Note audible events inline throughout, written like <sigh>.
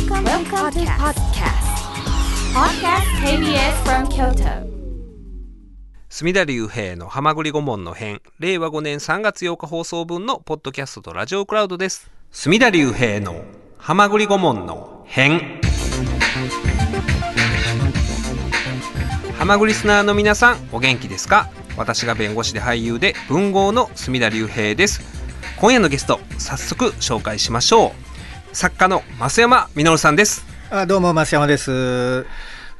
Welcome, Welcome to podcast. Podcast. KBS from Kyoto. 隅田隆平の浜栗顧問の編令和5年3月8日放送分のポッドキャストとラジオクラウドです。隅田隆平の浜栗顧問の編。浜栗リスナーの皆さんお元気ですか？私が弁護士で俳優で文豪の隅田隆平です。今夜のゲスト早速紹介しましょう作家の増山実さんです。あどうも増山です。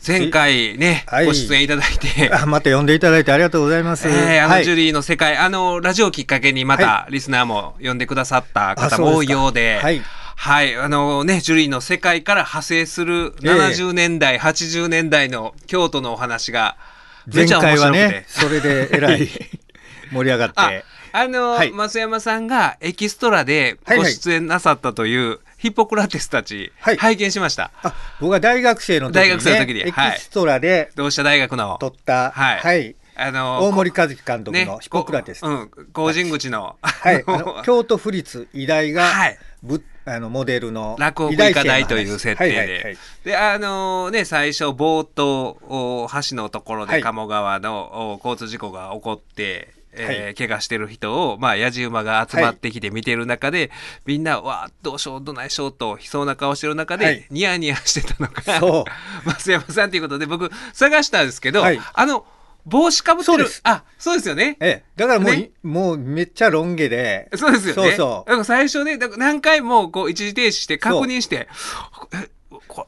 前回ね、はい。ご出演いただいて。あまた呼んでいただいてありがとうございます。えーあはい。のジュリーの世界、あのラジオをきっかけにまたはリスナーも呼んでくださったあ方も多いようで、はい。はい、あのね、ジュリーの世界から派生するええ。70年代、80年代の京都のお話がめ前回は。ね、それでえらい <laughs> 盛り上がっあて。、あの、はい。増山さんがエキストラではいはい。ご出演なさったというヒッポクラテスたち、はい。拝見しました。あ僕は大学生の時に、ね、大学生の時にエはい。キストラで同志社大学の、撮った、はい。あの大森和樹監督ねのヒポクラテス。こうん、工人口の、はい、<laughs> 京都府立医大が、はい。ぶあのモデルの落語医医科大という設定で。はいはいはい。で、あのね、最初、冒頭、お橋のところはい。で鴨川の、お交通事故が起こって、えーはい。怪我してる人を、まあ、やじ馬が集まってきて見てる中で、みんな、わあ、どうしよう、どないしようと、悲壮な顔してる中で、はい。ニヤニヤしてたのが、そ <laughs> 増山さんということで、僕、探したんですけど、はい。あの、帽子かぶってるそうです、あ、そうですよね。ええ、だからもう、ね。もうめっちゃロン毛で、そうですよね。そうそう。だから最初ね、だから何回もこう一時停止して確認して、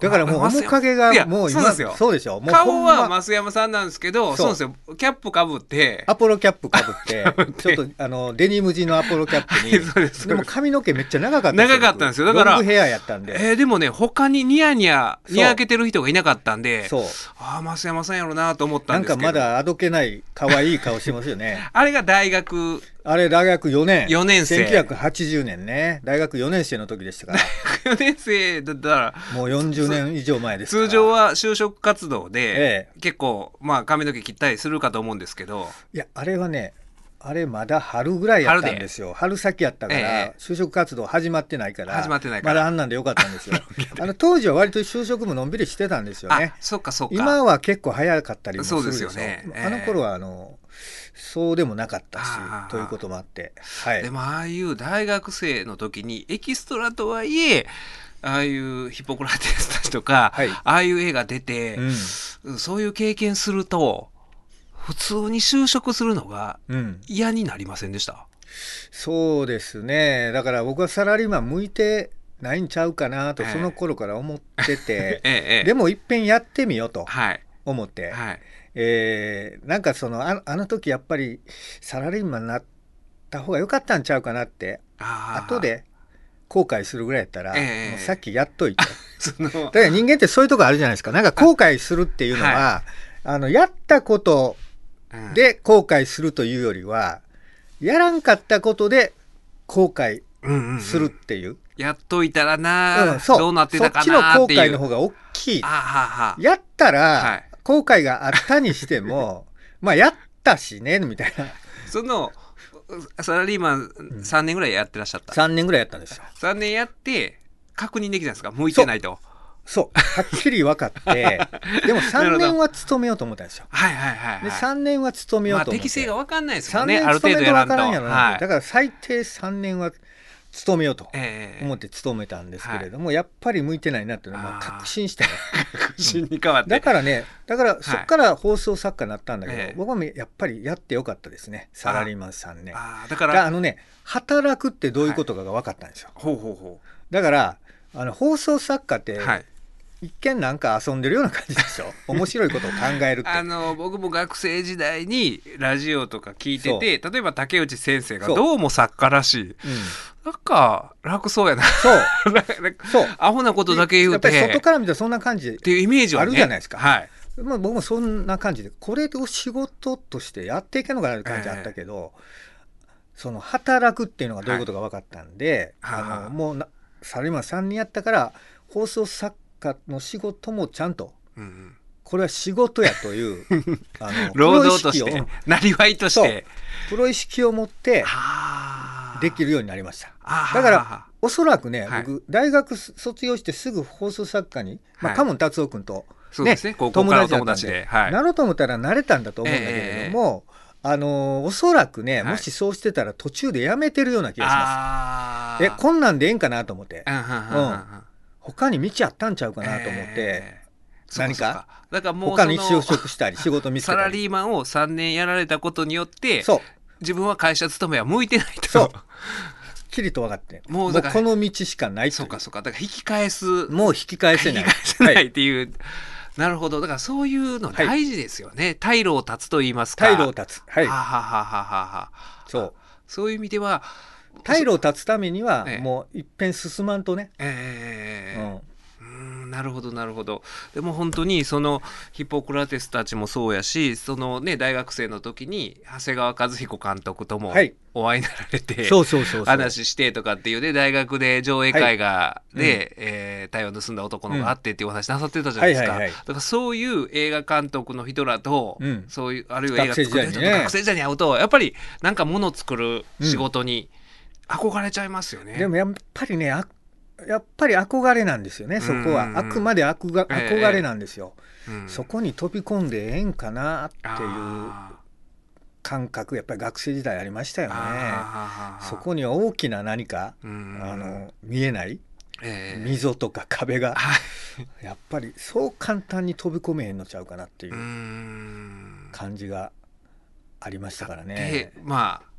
だからもう面影がもうそうですよ。そうでしょ？顔は増山さんなんですけど、そそううですよ。キャップかぶって、アポロキャップかぶ <laughs> って。ちょっとあのデニム地のアポロキャップに、<laughs> はいそうです。でも髪の毛めっちゃ長かった長かったんですよ。だからロングヘアやったんで、えーでもね、他にニヤニヤ、にやけてる人がいなかったんで、そう。ああ、増山さんやろなと思ったなんんですけど。かまだあどけない可愛い顔してますよね。<laughs> あれが大学、あれ大学4年。4年生1980年ね。大学4年生の時でしたから。4年生だったら、もう40年以上前です。通常は就職活動で、え結構、まあ髪の毛切ったりするかと思うんですけど、いや、あれはね、あれまだ春ぐらいやったんですよ。春先やったから、ええ就職活動始まってないから。始まってないからまだあんなんでよかったんですよ。<laughs> あの当時は割と就職ものんびりしてたんですよねあ、。そっかそっか。今は結構早かったりもするでしょそうですよねええあの頃はあのそうでもなかったしということもあってはい。でもああいう大学生の時にエキストラとはいえああいうヒポクラテスたちとか、はい。ああいう映画出てう、ん。そういう経験すると普通に就職するのがうん、嫌になりませんでした？そうですね。だから僕はサラリーマン向いてないんちゃうかなとええ。その頃から思ってて、<laughs> ええええ。でもいっぺんやってみようとはい。思って、はいえーなんかそのあのあの時やっぱりサラリーマンになった方が良かったんちゃうかなって後で後悔するぐらいやったら、ええもうさっきやっといて。<laughs> だから人間ってそういうとこあるじゃないですか。なんか後悔するっていうのは、あの、やったことうん。で後悔するというよりは、やらんかったことで後悔うんうんうん。するっていう。やっといたらうな、んそう。どうなってたかそっちの後悔の方が大きい。やったはらい、後悔があったにしても、<laughs> まあ、やったしね、みたいな。そのサラリーマン3年ぐらいやってらっしゃった、3年ぐらいやったんですよ。3年やって確認できたんですか？向いてないと。そう。はっきり分かって、<laughs> でも3年は勤めようと思ったんですよ。はいはいはい、はい、で、3年は勤めようまあと思って。適性が分かんないですも3んね。年ある程度やらんと勤めと分からんやろなはい。だから最低3年は勤めようとええ思って勤めたんですけれども、やっぱり向いてないなっていうのはあー。確信してね確信に変わって。だからねだからそっから放送作家になったんだけど、ええ。僕はやっぱりやってよかったですね。サラリーマンさんね。あー。だかららあのね働くってどういうことかが分かったんですよ、ほうほうほだからあの放送作家ってうはい一見なんか遊んでるような感じでしょ？<laughs> 面白いことを考えるって。あの僕も学生時代にラジオとか聞いてて例えば竹内先生がどうも作家らしい。うん、なんか楽そうやな。そう。<laughs> そう。アホなことだけ言うやっぱりて外から見たらそんな感じっていうイメージは、ね、あるじゃないですか。はい。まあ、僕もそんな感じで。これを仕事としてやっていけるのかなって感じあったけど、その働くっていうのがどういうことか分かったんで、はい。あのもうなサラリーマン3人やったから放送作家の仕事もちゃんと。うんうん。これは仕事やという <laughs> あの労働としてなりわいとして。プロ意識を持ってはあ。できるようになりました。だからおそらくね、はい。僕大学卒業してすぐ放送作家に、まあ、はい。鴨達夫君と、ね。高校からお友達ではい。なろうと思ったらなれたんだと思うんだけれども、あのーおそらくね、はい。もしそうしてたら途中でやめてるような気がします。えこんなんでええんかなと思って。うん他に道あったんちゃうかなと思って、えー。何か？だからもう他に就職したり仕事見つけサラたりリーマンを3年やられたことによってそう。自分は会社勤めは向いてないと。そう。きりと分かって。もうもうだからこの道しかないそうかそうか。だから引き返す。もう引き返せない。引き返せないはい。っていう、なるほど。だからそういうの大事ですよね、退路を断つと言いますか。退路を断つ。はい。はははははは。そう。そういう意味では退路を断つためにはええ。もう一遍進まんとね、ええうん、なるほどなるほど。でも本当にそのヒポクラテスたちもそうやしそのね大学生の時に長谷川和彦監督ともはい。お会いになられて、そうそうそうそう。話してとかっていうね大学で上映会がで、はい。えー太陽を盗んだ男の子があってっていうお話なさってたじゃないですか、だからそういう映画監督の人らと、うん。そういうあるいは映画作る人と学生時代に会うとやっぱりなんか物作る仕事に憧れちゃいますよね。でもやっぱりねあやっぱり憧れなんですよねそこは。あくまで憧憧れなんですよ、うん。そこに飛び込んでええんかなっていうあ感覚やっぱり学生時代ありましたよーねそこには大きな何か、うん。あの見えないええ。溝とか壁がはい。やっぱりそう簡単に飛び込めへんのちゃうかなっていう感じがありましたからでね。まあ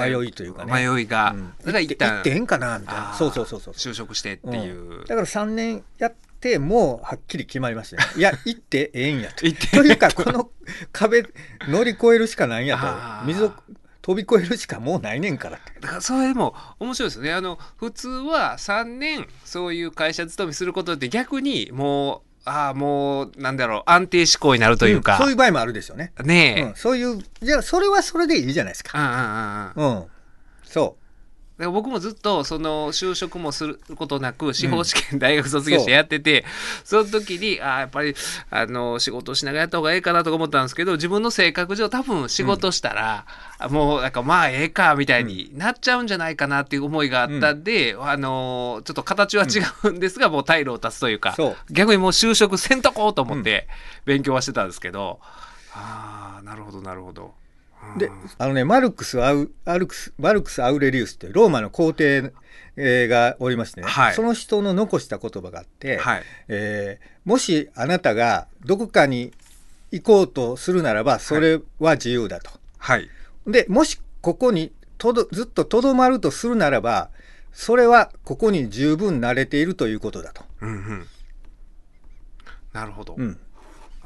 迷いというかね。迷いが、うん。だから一ってええんかなみたいな。そうそうそうそう。就職してっていう、だから3年やってもうはっきり決まりましたよいや行ってええんやと。行って。というかこの壁乗り越えるしかないんやと。溝飛び越えるしかもうないねんからだからそれも面白いですよね。あの普通は3年そういう会社勤めすることって逆にもうああもうなんだろう安定志向になるというか、んそういう場合もあるでしょうね、ねえ、うん、そういうじゃあそれはそれでいいじゃないですか。うんうんうんうん。うん。そだから僕もずっとその就職もすることなく司法試験大学卒業してやってて、その時にあーやっぱりあの仕事しながらやった方がええかなとか思ったんですけど自分の性格上多分仕事したら、もうなんかまあええかみたいになっちゃうんじゃないかなっていう思いがあったんで、あのちょっと形は違うんですが、もう退路を断つというか逆にもう就職せんとこうと思って勉強はしてたんですけど、ああなるほどなるほど。うんであのねマルクスアウアルクスマルクス・アウレリウスってローマの皇帝えーがおりましてね、はい。その人の残した言葉があって、はい。えーもしあなたがどこかに行こうとするならばそれは自由だと。はい。でもしここにとどずっととどまるとするならばそれはここに十分慣れているということだと。うんうん。なるほど。うん、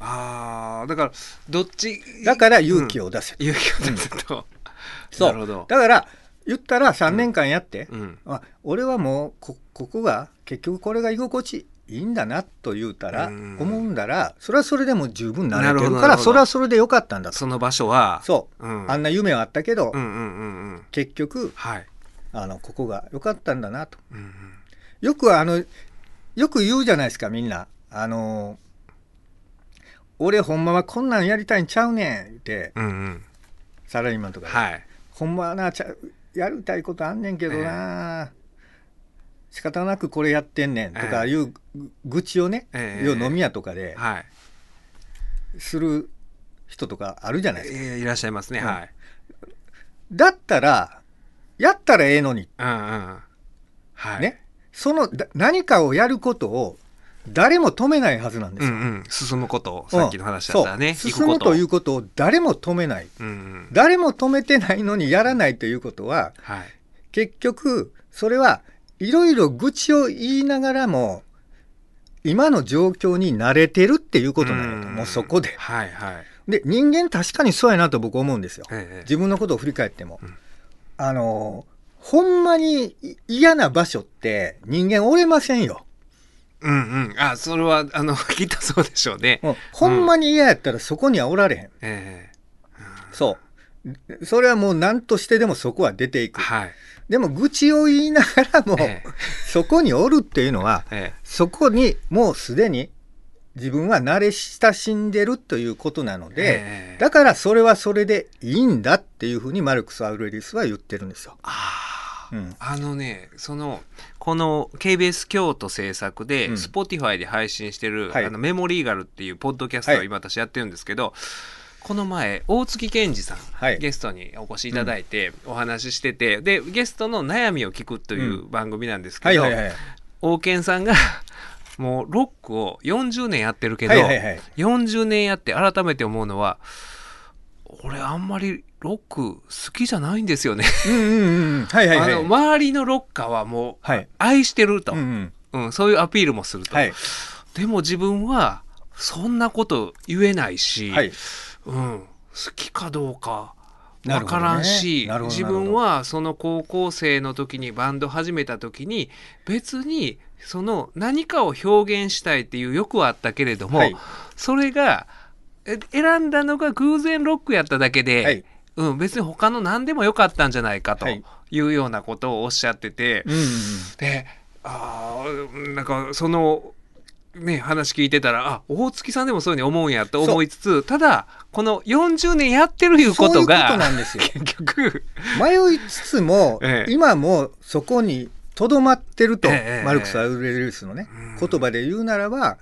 ああだからどっち？だから勇気を出せと、勇気を出すと、<laughs> そう。だから言ったら3年間やって、うん。あ俺はもうこここが結局これが居心地いいんだなと言うたら、うん。思うんだらそれはそれでも十分慣れてるからそれはそれでよかったんだと。その場所は。そう、うん、あんな夢はあったけど、うんうんうんうん。結局はい、あのここが良かったんだなと。うんうん、よくあのよく言うじゃないですかみんな。あの俺ほんまはこんなんやりたいんちゃうねんってうんうん。サラリーマンとかで、はい。ほんまはなちゃうやりたいことあんねんけどな、仕方なくこれやってんねんとかいう愚痴をね、ええ要は飲み屋とかではい。する人とかあるじゃないですか。えーいらっしゃいますね、うん。はい。だったらやったらええのに。うんうん。はい。ね。そのだ何かをやることを誰も止めないはずなんですよ。うんうん。進むことさっきの話だったらね、そう。行くこと進むということを誰も止めない。うんうん。誰も止めてないのにやらないということははい。結局それはいろいろ愚痴を言いながらも今の状況に慣れてるっていうことなのと。んもうそこで。はいはい。で人間確かにそうやなと僕思うんですよ。ええ。自分のことを振り返っても。うん。あのほんまに嫌な場所って人間おれませんよ。うんうん。あそれはあのきっとそうでしょうね、もうほんまに嫌やったらそこにはおられへん。えそう。それはもう何としてでもそこは出ていく。えはい。でも愚痴を言いながらも、ええ。そこにおるっていうのは、えそこにもうすでに自分は慣れ親しんでるということなのえで、ええ。だからそれはそれでいいんだっていうふうにマルクス・アウレリウスは言ってるんですよ。あうん。あのねそのこの KBS 京都制作で、うん。Spotify で配信してる、はい。あのメモリーガルっていうポッドキャストをはい。今私やってるんですけど、この前大月健二さん、はい。ゲストにお越しいただいてお話ししてて、でゲストの悩みを聞くという番組なんですけど、はいはいはい。大健さんが <laughs> もうロックを40年やってるけど、はいはいはい。40年やって改めて思うのは俺あんまりロック好きじゃないんですよね。うんうんうんはいはいはい。あの周りのロッカーはもうはい。愛してると、ううん。んうんそういうアピールもすると、はい。でも自分はそんなこと言えないし、はい。うん、好きかどうかわなるほどね。からんし、なるほど自分はその高校生の時にバンド始めた時に別にその何かを表現したいっていう欲はあったけれども、はい。それがえ選んだのが偶然ロックやっただけで、はい。うん、別に他の何でもよかったんじゃないかとはい。いうようなことをおっしゃってて、うんうんうん。であーなんかそのね話聞いてたらあ大月さんでもそういうふうに思うんやと思いつつただこの40年やってるいうことが結局迷いつつも、ええ。今もそこにとどまってると、ええマルクス・アウレリウスのね、うん。言葉で言うならば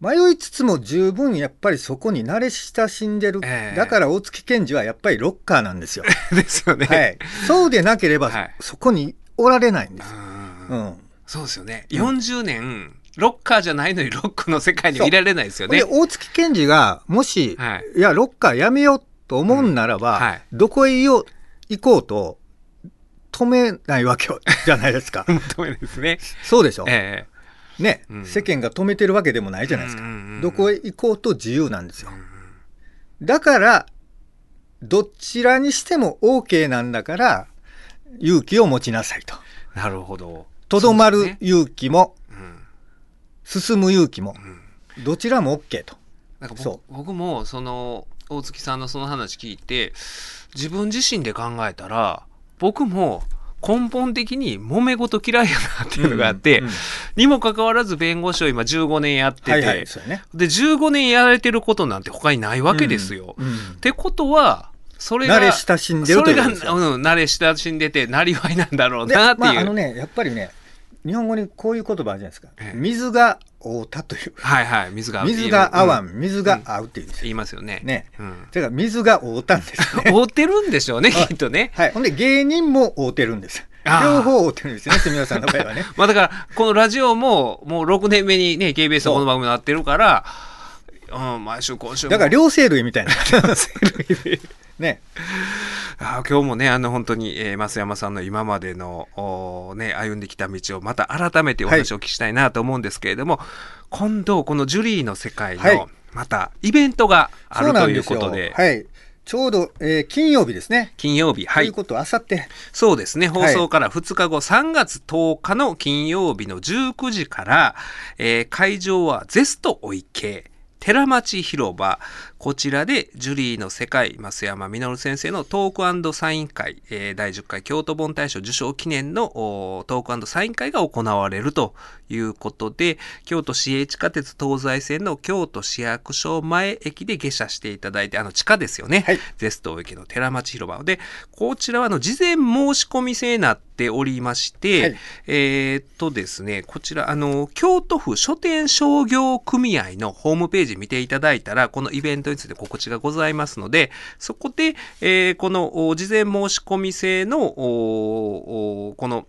迷いつつも十分やっぱりそこに慣れ親しんでる、ええ。だから大月健二はやっぱりロッカーなんですよ、<laughs> ですよね。はい、そうでなければ、はい。そこにおられないんです、うん。うん、そうですよね。うん40年ロッカーじゃないのにロックの世界にはいられないですよね。で。大月健二がもし、はい。い、やロッカーやめようと思うんならば、うんはい。どこへ行こうと止めないわけじゃないですか求めですね。そうでしょ、えね、うん。世間が止めてるわけでもないじゃないですか、どこへ行こうと自由なんですよ、だからどちらにしても OK なんだから勇気を持ちなさいと。えなるほど。とどまる勇気もうん。進む勇気もうん。どちらも OK と。なんかそ僕僕もその大月さんのその話聞いて自分自身で考えたら僕も根本的に揉め事嫌いやなっていうのがあって、うんうんにもかかわらず弁護士を今15年やってて、はいはいそうやねで15年やられてることなんて他にないわけですよ。うんうんってことはそれが慣れ親しんでるそれが、というん、慣れ親しんでてなりわいなんだろうでなっていう。まああのねやっぱりね日本語にこういう言葉あるじゃないですか、ええ。水が合うたという。はいはい。水が水が合わん、うん。水が合うっていうんですよ、言いますよね。ね。うん、だから水が合うたんですね。<laughs> 合ってるんでしょうねはい。きっとね。はい。ほんで芸人も合うてるんです。両方合うてるんですよね住吉さんの場合はね。<laughs> まあだから、このラジオも、もう6年目にね、KBS のこの番組になってるから、うん、毎週今週も。だから両生類みたいな。<laughs> ねあー今日もね、あの、本当に、えー増山さんの今までの、ね、歩んできた道をまた改めてお話をお聞きしたいなと思うんですけれども、今度、このジュリーの世界はい。の、また、イベントがあるということで、はい。ちょうど、えー金曜日ですね。金曜日、はい。という。ことはあさってそうですね。放送から2日後、3月10日の金曜日の19時から、えー会場はゼストお池、寺町広場、こちらでジュリーの世界、増山実先生のトークサイン会、えー第10回京都本大賞受賞記念のトークサイン会が行われるということで、京都市営地下鉄東西線の京都市役所前駅で下車していただいて、あの地下ですよね。はいゼスト駅の寺町広場で、こちらはあの事前申し込み制になっておりまして、はいえーっとですね、こちら、あの、京都府書店商業組合のホームページ見ていただいたら、このイベントについて告知がございますので、そこで、えーこのお事前申し込み制の、この、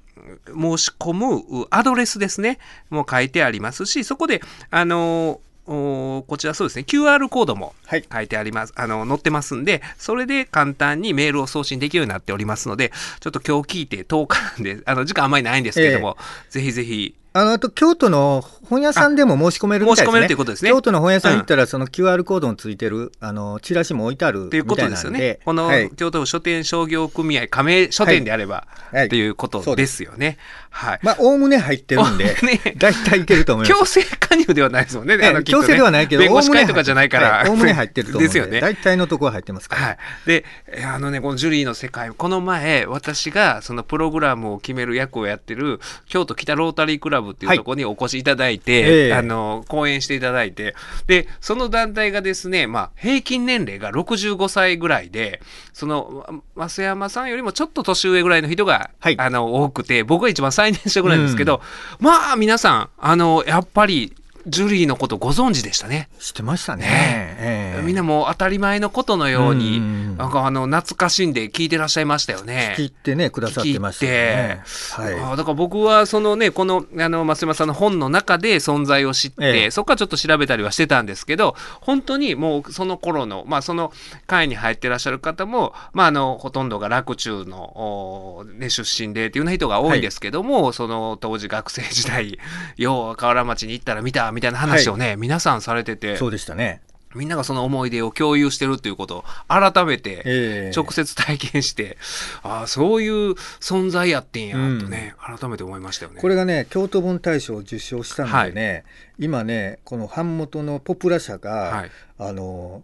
申し込むうアドレスですね、もう書いてありますし、そこで、あのおこちらそうですね、QR コードもはい。書いてあります、あの、載ってますんで、それで簡単にメールを送信できるようになっておりますので、ちょっと今日聞いて10日なんで、あの、時間あんまりないんですけれども、ぜひぜひ、あのあと京都の本屋さんでも申し込めるみたいですね申し込めるということですね京都の本屋さん行ったら、その QR コードのついてるあのチラシも置いてあるというこみたいとですよねなんで。このはい京都府書店商業組合加盟書店であれば、はいということですよね。はい。まあおおむね入ってるんでおおむね大体いけると思います強制加入ではないですもんね。ね強制ではないけど弁護士会とかじゃないから。おおむね入ってると思うんでですよね。大体のとこは入ってますから、はい。で、えーあのね、このジュリーの世界、この前、私がそのプログラムを決める役をやってる、京都北ロータリークラブブっていうところにお越しいただいて、ええ。あの、講演していただいて、で、その団体がですね、まあ、平均年齢が65歳ぐらいで、その、ま増山さんよりもちょっと年上ぐらいの人が、はい。あの、多くて、僕が一番最年少ぐらいですけど、まあ、皆さん、あの、やっぱり、ジュリーのことご存知でしたね。知ってましたね。ねええみんなもう当たり前のことのように、うんなんかあの、懐かしんで聞いてらっしゃいましたよね。聞いてね、くださってましたよね。はい。あーだから僕はそのねこのあの増山さんの本の中で存在を知って、ええそこからちょっと調べたりはしてたんですけど本当にもうその頃のまあその会に入ってらっしゃる方もまああのほとんどが洛中の、おね、出身でっていうような人が多いんですけども、その当時学生時代よう河原町に行ったら見たみたいな話をね、皆さんされててそうでしたね。みんながその思い出を共有してるっていうことを改めて、ええ直接体験して、ああ、そういう存在やってんや、とね、改めて思いましたよね。これがね京都本大賞を受賞したのでね、今ねこの版元のポプラ社が、はい。あの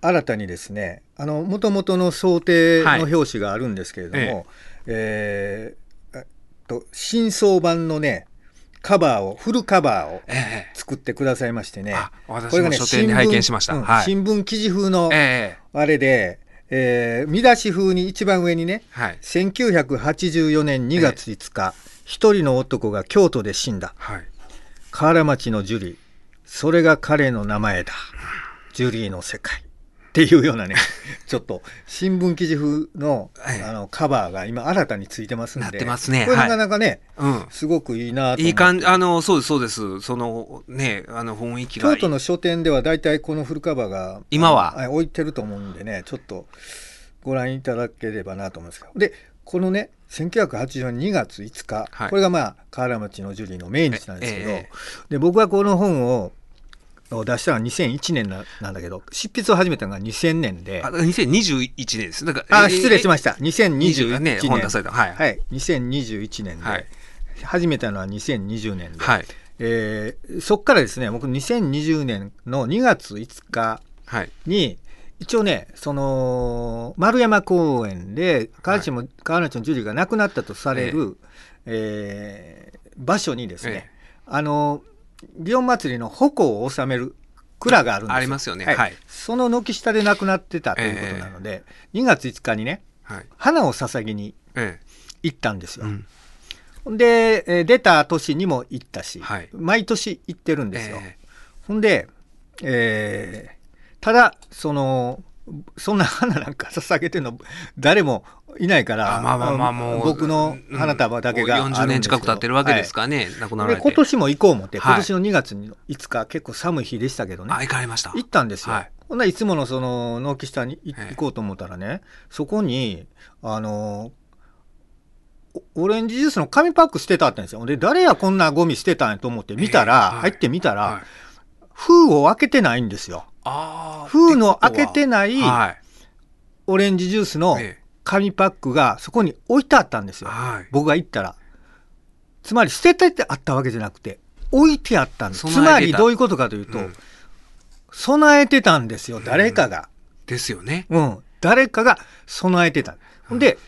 新たにですねもともとの想定の表紙があるんですけれども、えーえっと新装版のねカバーをフルカバーをええ作ってくださいましてねあ私も書店で拝見しました。はい。新聞記事風のええあれで、えー見出し風に一番上にねはい。1984年2月5日、一人の男が京都で死んだはい。河原町のジュリーそれが彼の名前だジュリーの世界っていうようなね <laughs> ちょっと新聞記事風のええあのカバーが今新たについてますんでなってますね。これはない。かなかね、うん。すごくいいなといい感じ、あの、そうです、そうです。その、ね、あの、雰囲気がいい。京都の書店では大体このフルカバーが今は？置いてると思うんでねちょっとご覧いただければなと思いますけど。でこのね1980年2月5日、はい。これがまあ河原町のジュリーの命日なんですけど、ええ。で僕はこの本をを出したのは2001年ななんだけど執筆を始めたのが2000年で。あ、2021年です。だからあ失礼しましした2021年。ね本出されたはい。はい、2021年で、はい。始めたのは2020年で、はい。えーそっからですね僕2020年の2月5日はい。に一応ねその丸山公園で河原町も河原町のジュリーが亡くなったとされる、えー場所にですね、あの祇園祭の矛を収める蔵があるんですよありますよねはいその軒下で亡くなってたということなので、2月5日にねはい。花を捧げにえ行ったんですえ。よ。うん。で、えー出た年にも行ったし、はい毎年行ってるんですよ。えほんで、えーただそのそんな花なんか捧げてるの誰もいないからあまあまあまあもう僕の花束だけがあるんですけ40ど。年近く経ってるわけですからね。はい。で今年も行こう思って、はい。今年の2月の5日結構寒い日でしたけどね。あ、行かれました。行ったんですよ、はい。ほんならいつものその軒下に行こうと思ったらねそこにあのおオレンジジュースの紙パック捨てたってんですよ。で誰やこんなゴミ捨てたんやと思って見たら、入ってみたら、はい。封を開けてないんですよ。封の開けてないはい。オレンジジュースのえ紙パックがそこに置いてあったんですよ、えはい。僕が行ったら。つまり捨ててってあったわけじゃなくて置いてあったんです。つまりどういうことかというと、うん。備えてたんですよ誰かが、ですよね。うん、誰かが備えてた。で、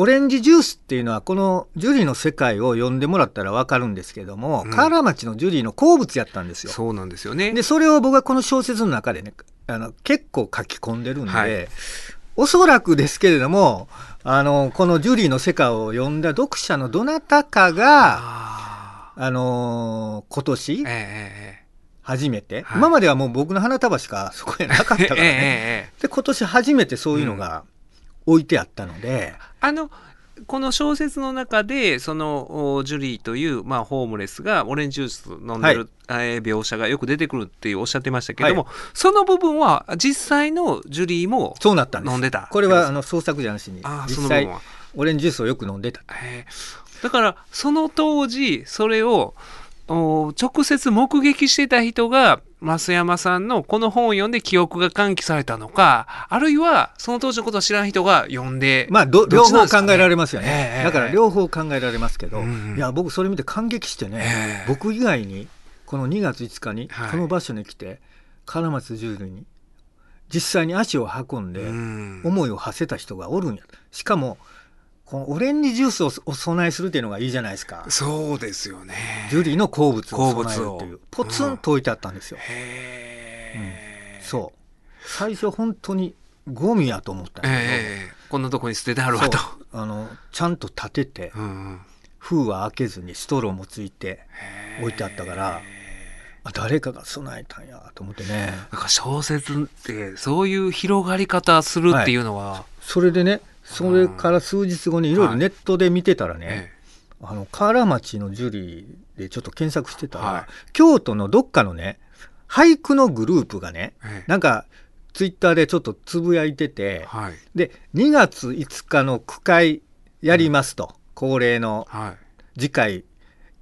オレンジジュースっていうのは、このジュリーの世界を読んでもらったらわかるんですけども、うん河原町のジュリーの好物やったんですよ。そうなんですよね。で、それを僕はこの小説の中でね、あの結構書き込んでるんで、はいおそらくですけれども、あの、このジュリーの世界を読んだ読者のどなたかが、ああの今年あ。ええ初めて、はい今まではもう僕の花束しか <laughs> そこへなかった <laughs> ええからええね。ええで今年初めてそういうのが置いてあったので、あのこの小説の中でそのおジュリーという、まあ、ホームレスがオレンジジュース飲んでる、えー描写がよく出てくるっていうおっしゃってましたけれども、はその部分は実際のジュリーもそうなった飲んでたこれはあの創作じゃなしに実際オレンジジュースをよく飲んでた。えー。だからその当時それをお直接目撃してた人が増山さんのこの本を読んで記憶が喚起されたのかあるいはその当時のことを知らん人が読んでまあど両方考えられますよね。ええだから両方考えられますけど、うんうんいや僕それ見て感激してね、ええ。僕以外にこの2月5日にはい。この場所に来て金松ジュリーに実際に足を運んでうん。思いを馳せた人がおるんや。しかもこのオレンジジュースをお供えするっていうのがいいじゃないですか。そうですよね。ジュリーの好物を好物備えるをっていう。ポツンと置いてあったんですよ、へえ、そう。最初本当にゴミやと思ったんだけど、ええこんなとこに捨ててあるわと。あのちゃんと立ててうん。うん封は開けずにストローもついて置いてあったからあ誰かが備えたんやと思ってね。なんか小説ってそういう広がり方するっていうのは、それでねそれから数日後にい。ろいろネットで見てたらね、えあの河原町のジュリーでちょっと検索してたら、はい。京都のどっかのね俳句のグループがねええ。なんかツイッターでちょっとつぶやいてて、はい。で2月5日の区会やりますと、恒例のはい。次回、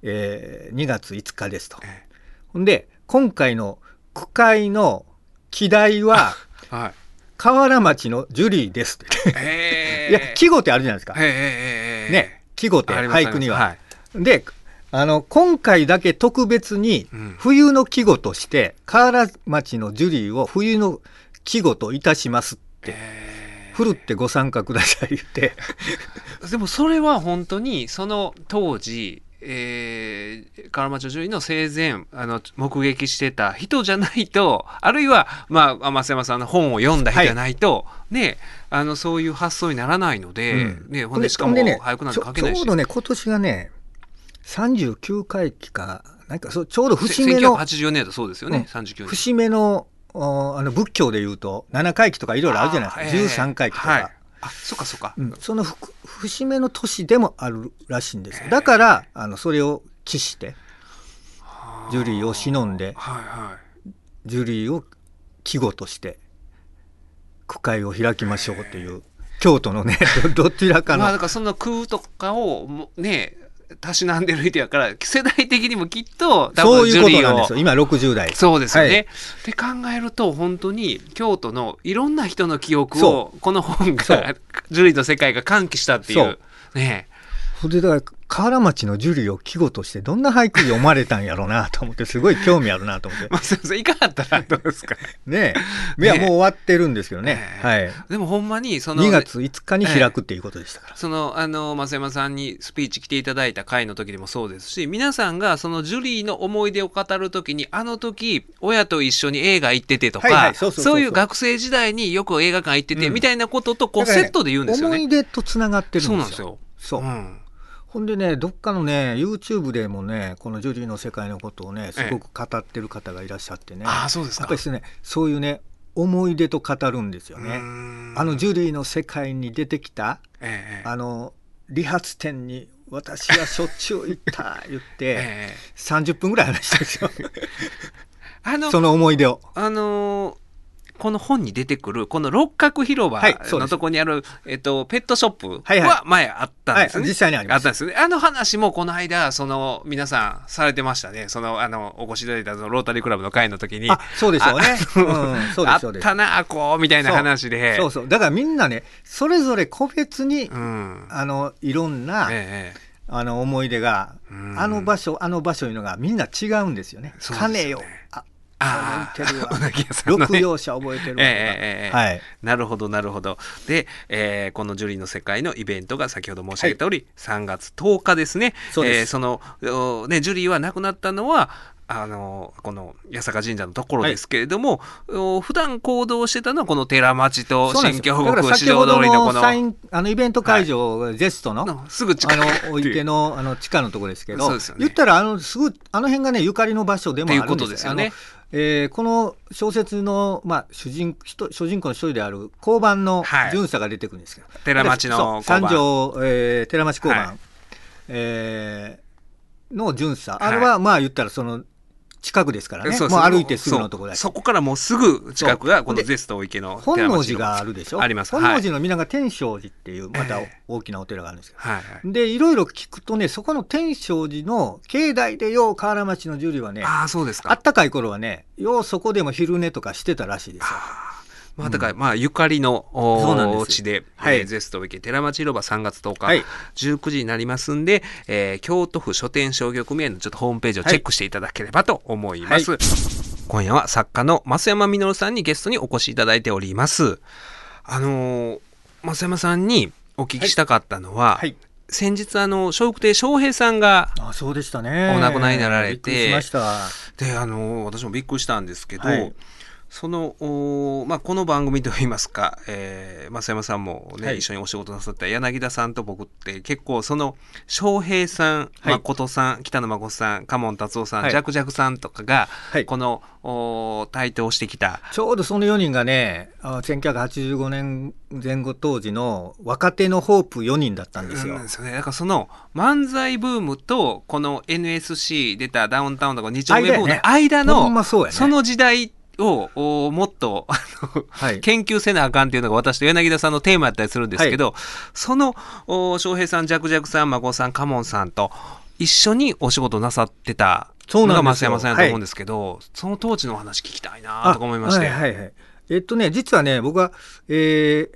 えー2月5日ですと。えほんで今回の区会の議題はえ <laughs> はい河原町のジュリーですって。え <laughs> いや季語ってあるじゃないですか。ね季語って俳句には。あります。であの今回だけ特別にうん。冬の季語として河原町のジュリーを冬の季語といたしますって、えふるってご参加ください言って。えでもそれは本当にその当時えー、河原町女優の生前あの目撃してた人じゃないとあるいは、まあ、増山さんの本を読んだ人じゃないと、ねあのそういう発想にならないので、うん。ね、ほんでしかもね俳句なんて書けないし。ちょうどね今年がね39回忌かなんかそうちょうど節目の1984年だそうですよね、うん。39年。節目のおあの仏教でいうと7回忌とかいろいろあるじゃないですか、ええ。13回忌とか、はい、あそっかそっか、うん。そのふ節目の年でもあるらしいんですよ。だからあのそれを期してジュリーを忍んではいはい。ジュリーを季語として区会を開きましょうっていう京都のねど <laughs> どちらかの、まあだからその空とかをもねたしなんでる人やから世代的にもきっと多そういうこ分ジュリーを。となんですよ今60代そうですよね。はい。って考えると本当に京都のいろんな人の記憶そをこの本そう。がジュリーの世界が喚起したっていう。そう。ね。それでだから河原町のジュリーを季語としてどんな俳句読まれたんやろうなと思ってすごい興味あるなと思って。まあすいませんいかがったらどうですか？ねえ。いやねえもう終わってるんですけどね、ええ。はい。でもほんまにその2月5日に開くっていうことでしたから、そのあの増山さんにスピーチ来ていただいた回の時でもそうですし皆さんがそのジュリーの思い出を語る時にあの時親と一緒に映画行っててとか、そういう学生時代によく映画館行ってて、うんみたいなこととこうセットで言うん。ですよね。思い出とつながってるんですよ。そうなんですよ。そう。うんほんでねどっかのね YouTube でもねこのジュリーの世界のことをねすごく語ってる方がいらっしゃってね、ああそうですか。やっぱりねそういうね思い出と語るんですよね。んあのジュリーの世界に出てきたええあの理髪店に私はしょっちゅう行った <laughs> 言ってええ30分ぐらい話したんですよあの <laughs> その思い出を。あのーこの本に出てくるこの六角広場のとこにある、えっと、ペットショップはいはいは前あったんですね。はい実際にありますったんですよね。あの話もこの間その皆さんされてましたね。そのあのお越しいただいたそのロータリークラブの会の時に。あそうでしょうね。あうん、そうであすそうですったなこうみたいな話で。そうそうだからみんなねそれぞれ個別に、うん。あのいろんな、ええあの思い出が、うんあの場所あの場所いうのがみんな違うんですよね。そうですよね金よああ覚えてるわあ、うなぎ屋さんのね。六葉車覚えてるわ、ええええええはい。なるほどなるほど。で、えーこのジュリーの世界のイベントが先ほど申し上げた通り、3月10日ですね。そうですえーそのおねジュリーは亡くなったのはあのこの八坂神社のところですけれども、お普段行動してたのはこの寺町と新京よだから北市場先ほど通りのこのサインあのイベント会場、ゼストののすぐ近くあっていうのお池のあの地下のところですけどそうですよね言ったらあのすぐあの辺がねゆかりの場所でもあるんっていうことですよねえーこの小説の、まあ、主人人主人公の一人である交番のはい。巡査が出てくるんですけど、寺町の三条、えー寺町交番、はい。えーの巡査、はい。あれはまあ言ったらその近くですからね。そうもう歩いてすぐのところだしそこからもうすぐ近くがこのでゼスト池の本能寺があるでしょ？あります。本能寺の皆が天正寺っていうまたええ大きなお寺があるんですけど、はいはい。でいろいろ聞くとねそこの天正寺の境内でよう河原町の樹里はねああそうですか。あったかい頃はねようそこでも昼寝とかしてたらしいですよ。まあ、だから、まあ、ゆかりのお地で、はい。えーゼスト池寺町広場3月10日、はい。19時になりますんで、えー京都府書店商業組合のちょっとホームページをチェックしていただければと思います。は今夜は作家の増山実さんにゲストにお越しいただいております。あのー増山さんにお聞きしたかったのは、はい。先日あの笑福亭笑瓶さんがあそうでしたね。お亡くなりになられてびっくりしました。であの私もびっくりしたんですけど、はいその、おまあ、この番組といいますか、えー、増山さんもね、はい。一緒にお仕事なさった柳田さんと僕って結構その翔平さん、はい。誠さん北野誠さん嘉門達夫さん、はい。ジャクジャクさんとかが、はい。このお台頭してきた。ちょうどその4人がねあ1985年前後当時の若手のホープ4人だったんですよ。うんですよね。だからその漫才ブームとこの NSC 出たダウンタウンとか日曜日ブームの間のほんまそね。その時代をおもっとあのはい研究せなあかんっていうのが私と柳田さんのテーマやったりするんですけど、そのお翔平さん、ジャクジャクさん、孫さん、カモンさんと一緒にお仕事なさってたそうのが増山さんやと思うんですけど、その当時のお話聞きたいなとか思いまして。あはいはいはい。えっとね、実はね、僕は、えー、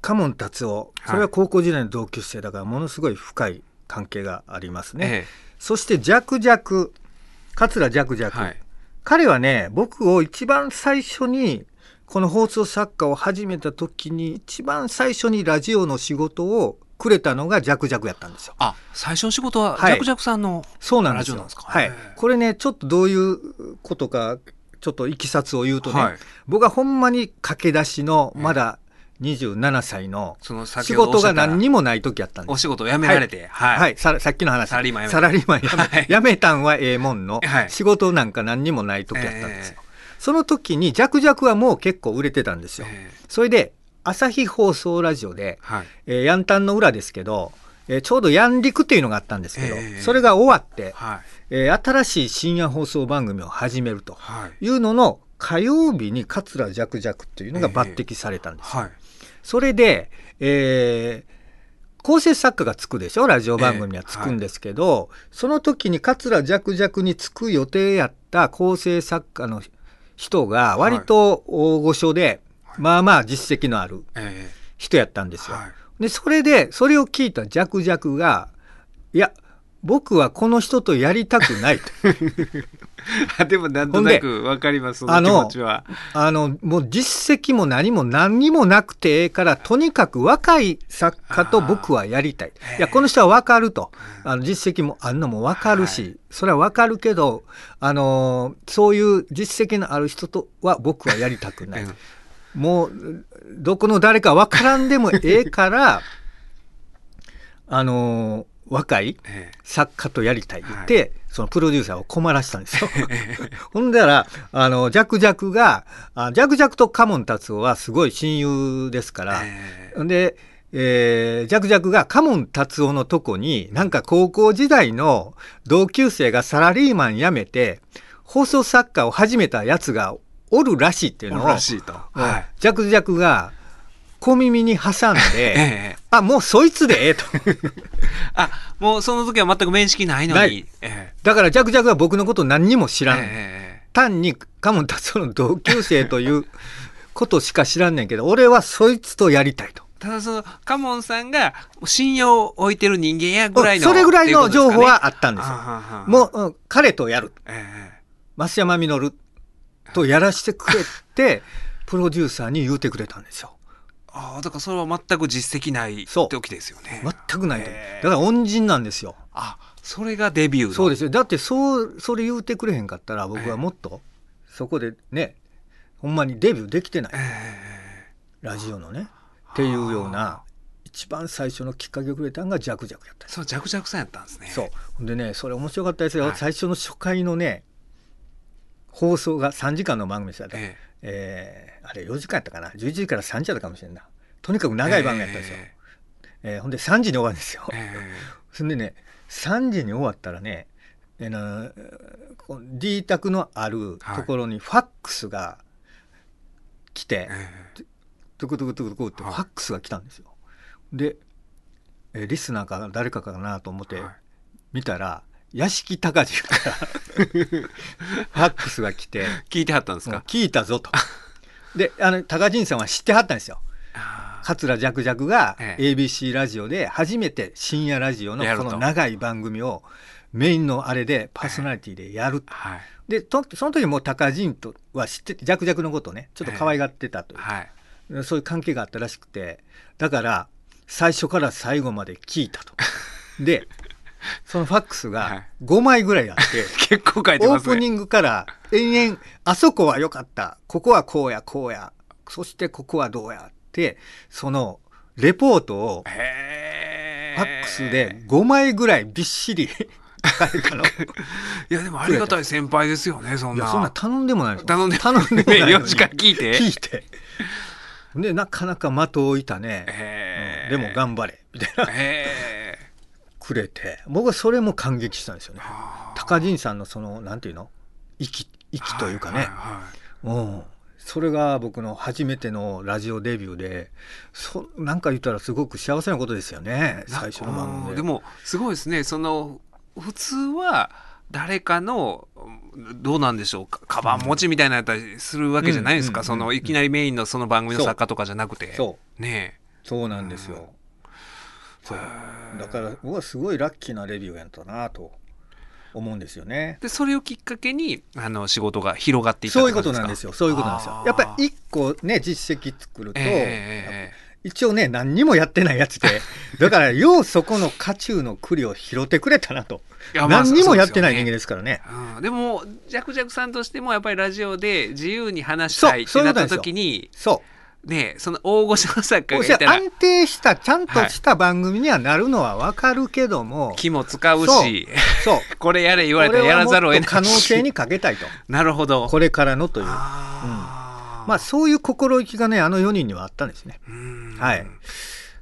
カモン達夫、それは高校時代の同級生だから、ものすごい深い関係がありますね。えそして、ジャクジャク、桂ジャクジャク。はい彼はね、僕を一番最初に、この放送作家を始めた時に、一番最初にラジオの仕事をくれたのがジャクジャクやったんですよ。あ最初の仕事ははいジャクジャクさんの、そうなんですよ。ラジオなんですか？はい。これね、ちょっとどういうことか、ちょっといきさつを言うとね、はい僕はほんまに駆け出しの、まだ27歳の仕事が何にもない時やったんです。お仕事を辞められて、はい。はい、ささっきの話。サラリーマン辞めサラリーマン辞め,、はい辞めたんはええもんの、はい仕事なんか何にもない時やったんですよ。えその時に、ジャクジャクはもう結構売れてたんですよ。えそれで、朝日放送ラジオで、はい。えーヤンタンの裏ですけど、えーちょうどヤンリクっていうのがあったんですけど、ええそれが終わって、はい。えー新しい深夜放送番組を始めるとはい。いうのの火曜日に桂ジャクジャクっていうのが抜擢されたんです。はい。それで、えー構成作家がつくでしょ？ラジオ番組にはつくんですけど、その時に桂ジャクジャクにつく予定やった構成作家の人が割と大御所で、まあまあ実績のあるえ人やったんですよ。はい。でそれでそれを聞いたジャクジャクが「いや僕はこの人とやりたくない」と。<laughs> え <laughs> でもなんとなくわかります、あの持ちは。あのもう実績も何も何にもなくてええからとにかく若い作家と僕はやりたい。いやこの人は分かると。あの実績もあんのも分かるし、はい。それは分かるけど、あのーそういう実績のある人とは僕はやりたくない。うん。もうどこの誰か分からんでもええから <laughs> あのー若いえ作家とやりたい言って、そのプロデューサーを困らしたんですよ。<laughs> ほんだら、あの、ジャクジャクが、あジャクジャクとカモン達夫はすごい親友ですかえら、えんで、えージャクジャクがカモン達夫のとこに、なんか高校時代の同級生がサラリーマン辞めて、放送作家を始めたやつがおるらしいっていうのを、はい。ジャクジャクが小耳に挟んえで、<laughs> えあ、もうそいつでええと。<laughs> あ、もうその時は全く面識ないのにない。えだからジャクジャクは僕のこと何にも知えらん。え単にカモン達夫の同級生ということしか知らんねんけど、俺はそいつとやりたいと。ただその、カモンさんが信用を置いてる人間やぐらいの。それぐらいの情報はあったんですよ。あもう、うん彼とやる。ええ増山実とやらしてくれって、プロデューサーに言うてくれたんですよ。ああ、だからそれは全く実績ないそう時ですよね。全くないと。だから恩人なんですよ。あ、それがデビューの。そうですよ。だってそう、それ言うてくれへんかったら、僕はもっと、そこでね、ほんまにデビューできてない。えラジオのね。っていうような、一番最初のきっかけをくれたのがジャクジャクやったえそう、ジャクジャクさんやったんですね。そう。ほんでね、それ面白かったですよ。はい最初の初回のね、放送が3時間の番組でしたね。ええーあれ4時間やったかな？11時から3時やったかもしれんな。とにかく長い番組やったんですよ。ええーほんで3時に終わるんですよ。ええ <laughs> そんでね、3時に終わったらね、えーな D 宅のあるところにファックスが来て、ええトゥクトゥクトゥクトゥクってファックスが来たんですよ。で、えーリスナーか誰かかなと思ってはい見たら、屋敷隆人からファックスが来て、聞いてはったんですか、聞いたぞと。で、あの、高人さんは知ってはったんですよ。あ桂ジャクジャクがええ ABC ラジオで初めて深夜ラジオのことの長い番組をメインのあれでパーソナリティでやる。あはい。で、とその時も高人とは知ってて、ジャクジャクのことをね、ちょっと可愛がってたという、はい。そういう関係があったらしくて、だから、最初から最後まで聞いたと。で、<laughs> そのファックスはいが5枚ぐらいあって、<laughs> 結構書いてますね。オープニングから延々、あそこは良かった、ここはこうや、こうや、そしてここはどうやって、そのレポートをへファックスで5枚ぐらいびっしり書 <laughs> いやでもありがたい先輩ですよねそんな。や、そんな頼んでもない頼んで頼んでもないのに4時間聞いて。聞いて。で、なかなか的を置いたね。へーうんでも頑張れ、みたいな。へくれて、僕はそれも感激したんですよね。ー高陣さんのその、なんていうの？息、息というかね。はいはいはいうん。それが僕の初めてのラジオデビューで、そなんか言ったらすごく幸せなことですよね。最初の番組で。もすごいですねその普通は誰かのうんどうなんでしょうか？カバン持ちみたいなやったりするわけじゃないですか、うんそのいきなりメインのその番組の作家とかじゃなくてそう。ねそうなんですよ。そう。だから僕はすごいラッキーなレビューやったなと思うんですよね。でそれをきっかけにあの仕事が広がっていったそういうことなんですよ。そういうことなんですよ。やっぱり一個ね実績作ると、えええ一応ね何にもやってないやつで <laughs> だからようそこの渦中の栗を拾ってくれたなと。何にもやってない人間ですからね。うん、でもジャクジャクさんとしてもやっぱりラジオで自由に話したいってなった時にそうねその大御所の作家おがいたら。安定したちゃんとした番組にはなるのはわかるけども、気も使うし。そう。<laughs> これやれ言われたらやらざるを得ない可能性にかけたいと。なるほど。これからのという。あー。まあそういう心意気がねあの4人にはあったんですね。うん。はい。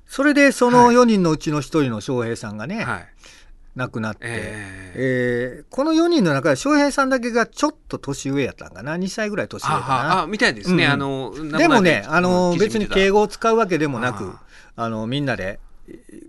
それでその4人のうちの1人の翔平さんがね、はい亡くなって、ええーこの4人の中で翔平さんだけがちょっと年上やったんかな？2歳ぐらい年上あかな？はあみたいですね、うん。うんあのでもねあの別に敬語語を使うわけでもなくああ。のみんなで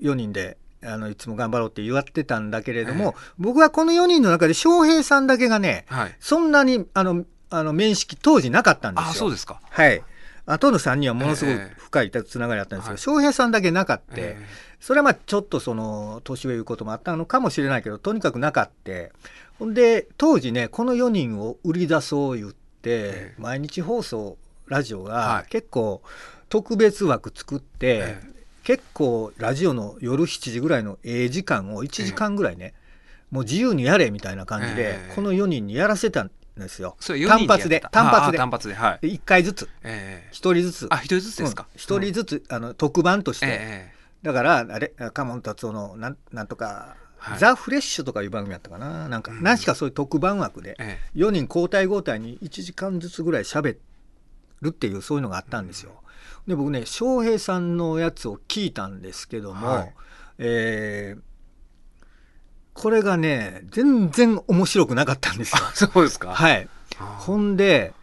4人であのいつも頑張ろうって言わってたんだけれども、僕はこの4人の中で翔平さんだけがねはい。そんなにあのあの面識当時なかったんですよ。あそうですか。はい。あとの3人はものすごくええ。深いつながりあったんですけど、はい。翔平さんだけなかって、えそれはまあちょっとその年上いうこともあったのかもしれないけどとにかくなかって。ほんで当時ねこの4人を売り出そう言って、ええ。毎日放送ラジオはがい。結構特別枠作って、え結構ラジオの夜7時ぐらいのええ時間を1時間ぐらいね、もう自由にやれみたいな感じで、ええ。この4人にやらせたんですよ。それ4人単発で単発で。単発ではい。で1回ずつ。ええ。1人ずつ。あ一人ずつですか？うん。一人ずつ、あの特番として、えだからあれカモン達夫のなんなんとか、はい。ザ・フレッシュとかいう番組やったかな？なんか、うん。何しかそういう特番枠でええ。4人交代交代に1時間ずつぐらい喋るっていうそういうのがあったんですよ。で僕ね翔平さんのやつを聞いたんですけども、はい。えーこれがね全然面白くなかったんですよ。あそうですか。はい、あほんで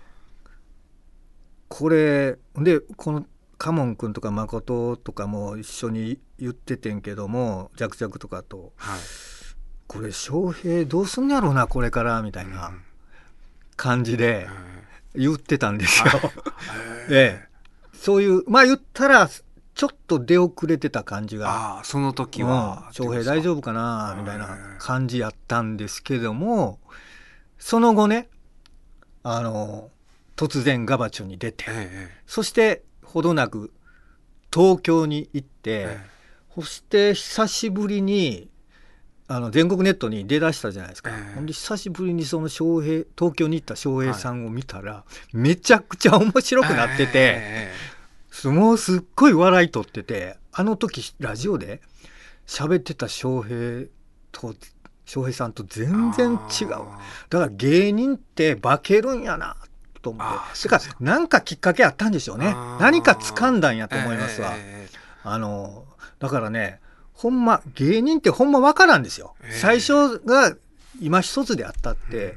これでこのカモン君とか誠とかも一緒に言っててんけどもジャクジャクとかと。はい。これ翔平どうすんやろうなこれからみたいな感じで言ってたんですよ。<laughs> ええ。そういうまあ言ったらちょっと出遅れてた感じが。その時うん。は、翔平大丈夫かなみたいな感じやったんですけどもその後ねあの突然ガバチョに出てええ。そしてほどなく東京に行って、ええ。そして久しぶりにあの全国ネットに出だしたじゃないですか、ええ。ほんで久しぶりにその翔平東京に行った翔平さんを見たら、めちゃくちゃ面白くなってて、えもうすっごい笑い取っててあの時ラジオで喋ってた翔平と翔平さんとえ全然違う。だから芸人って化けるんやなと思って。だからなんかきっかけあったんでしょうね。何か掴んだんやと思いますわ、ええあのだからねほんま芸人ってほんま分からんですよ、ええ。最初が今一つであったって、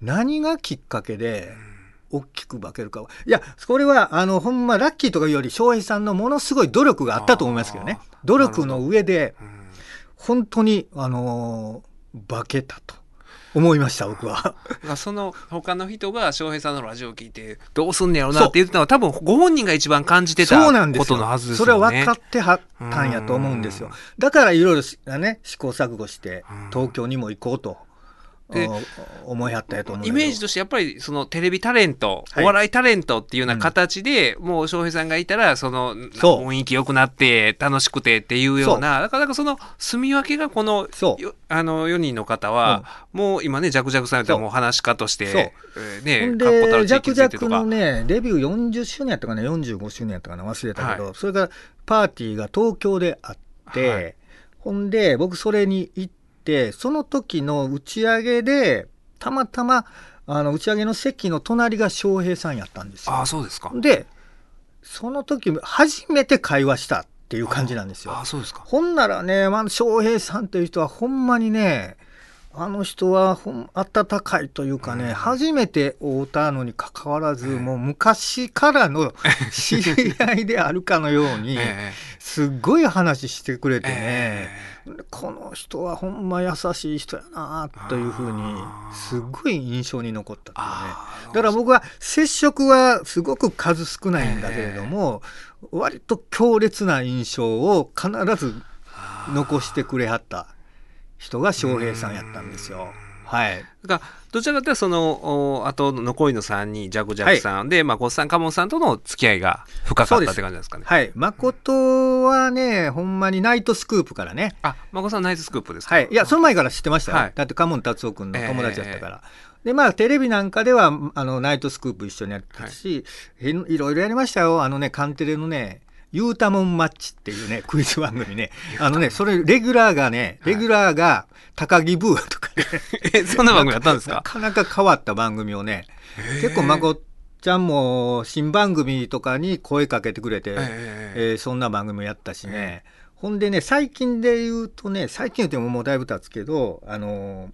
何がきっかけで大きく化けるか。はいやこれはあのほんまラッキーとかいうより翔平さんのものすごい努力があったと思いますけどね。努力の上でうん。本当にあのー化けたと思いました僕は。まあその他の人が翔平さんのラジオを聞いてどうすんねやろなって言ってたのは多分ご本人が一番感じてたそうなんですよ。ことのはずですそれよね。は分かってはったんやと思うんですよ。うん。だからいろいろしね試行錯誤してうん。東京にも行こうとでお思いはったやと思うイメージとしてやっぱりそのテレビタレント、はい。お笑いタレントっていうような形で、もう笑瓶さんがいたらその雰囲気良くなって楽しくてっていうようなだからなんかその住み分けがこのあの4人の方は、もう今ねジャクジャクさんやったらもう話し家としてえーね確固たで、るジャクジャクのね、デビュー40周年やったかな、45周年やったかな、忘れたけど、はい。それからパーティーが東京であって、はい。ほんで、僕、それに行って、その時の打ち上げで、たまたま、あの打ち上げの席の隣が翔平さんやったんですよ。ああそうですか。で、その時初めて会話したっていう感じなんですよ。ああそうですか。ほんならね、まあ、翔平さんという人はほんまにね、あの人はほん温かいというかね、うん。初めて会うたのにかかわらず、もう昔からの知り合いであるかのように、<laughs> えすっごい話してくれてえね、えこの人はほんま優しい人やなというふうにすっごい印象に残ったっていうね。だから僕は接触はすごく数少ないんだけれども、割と強烈な印象を必ず残してくれはった人が翔平さんやったんですよ。はい。だからどちらかというとそのおあと残りの3人ジャクジャクさんで、まあ、ゴッさんカモンさんとの付き合いが深かったって感じなんですかね。はい。誠はね、ほんまにナイトスクープからね。あ、まこさんナイトスクープですか？はい。いや、その前から知ってましたよ。はいだって、カモン達夫君の友達だったから。で、まあ、テレビなんかでは、あの、ナイトスクープ一緒にやってたし、い、いろいろやりましたよ。あのね、カンテレのね、ユータモンマッチっていうね、クイズ番組ね。あのね、それ、レギュラーがね、レギュラーが高木ブーとかね、<laughs> え、そんな番組やったんですなか。かなか変わった番組をね、結構、まこちゃんも新番組とかに声かけてくれて、ええーそんな番組をやったしね、ほんでね、最近で言うとね、最近言ってももうだいぶ経つけど、あのー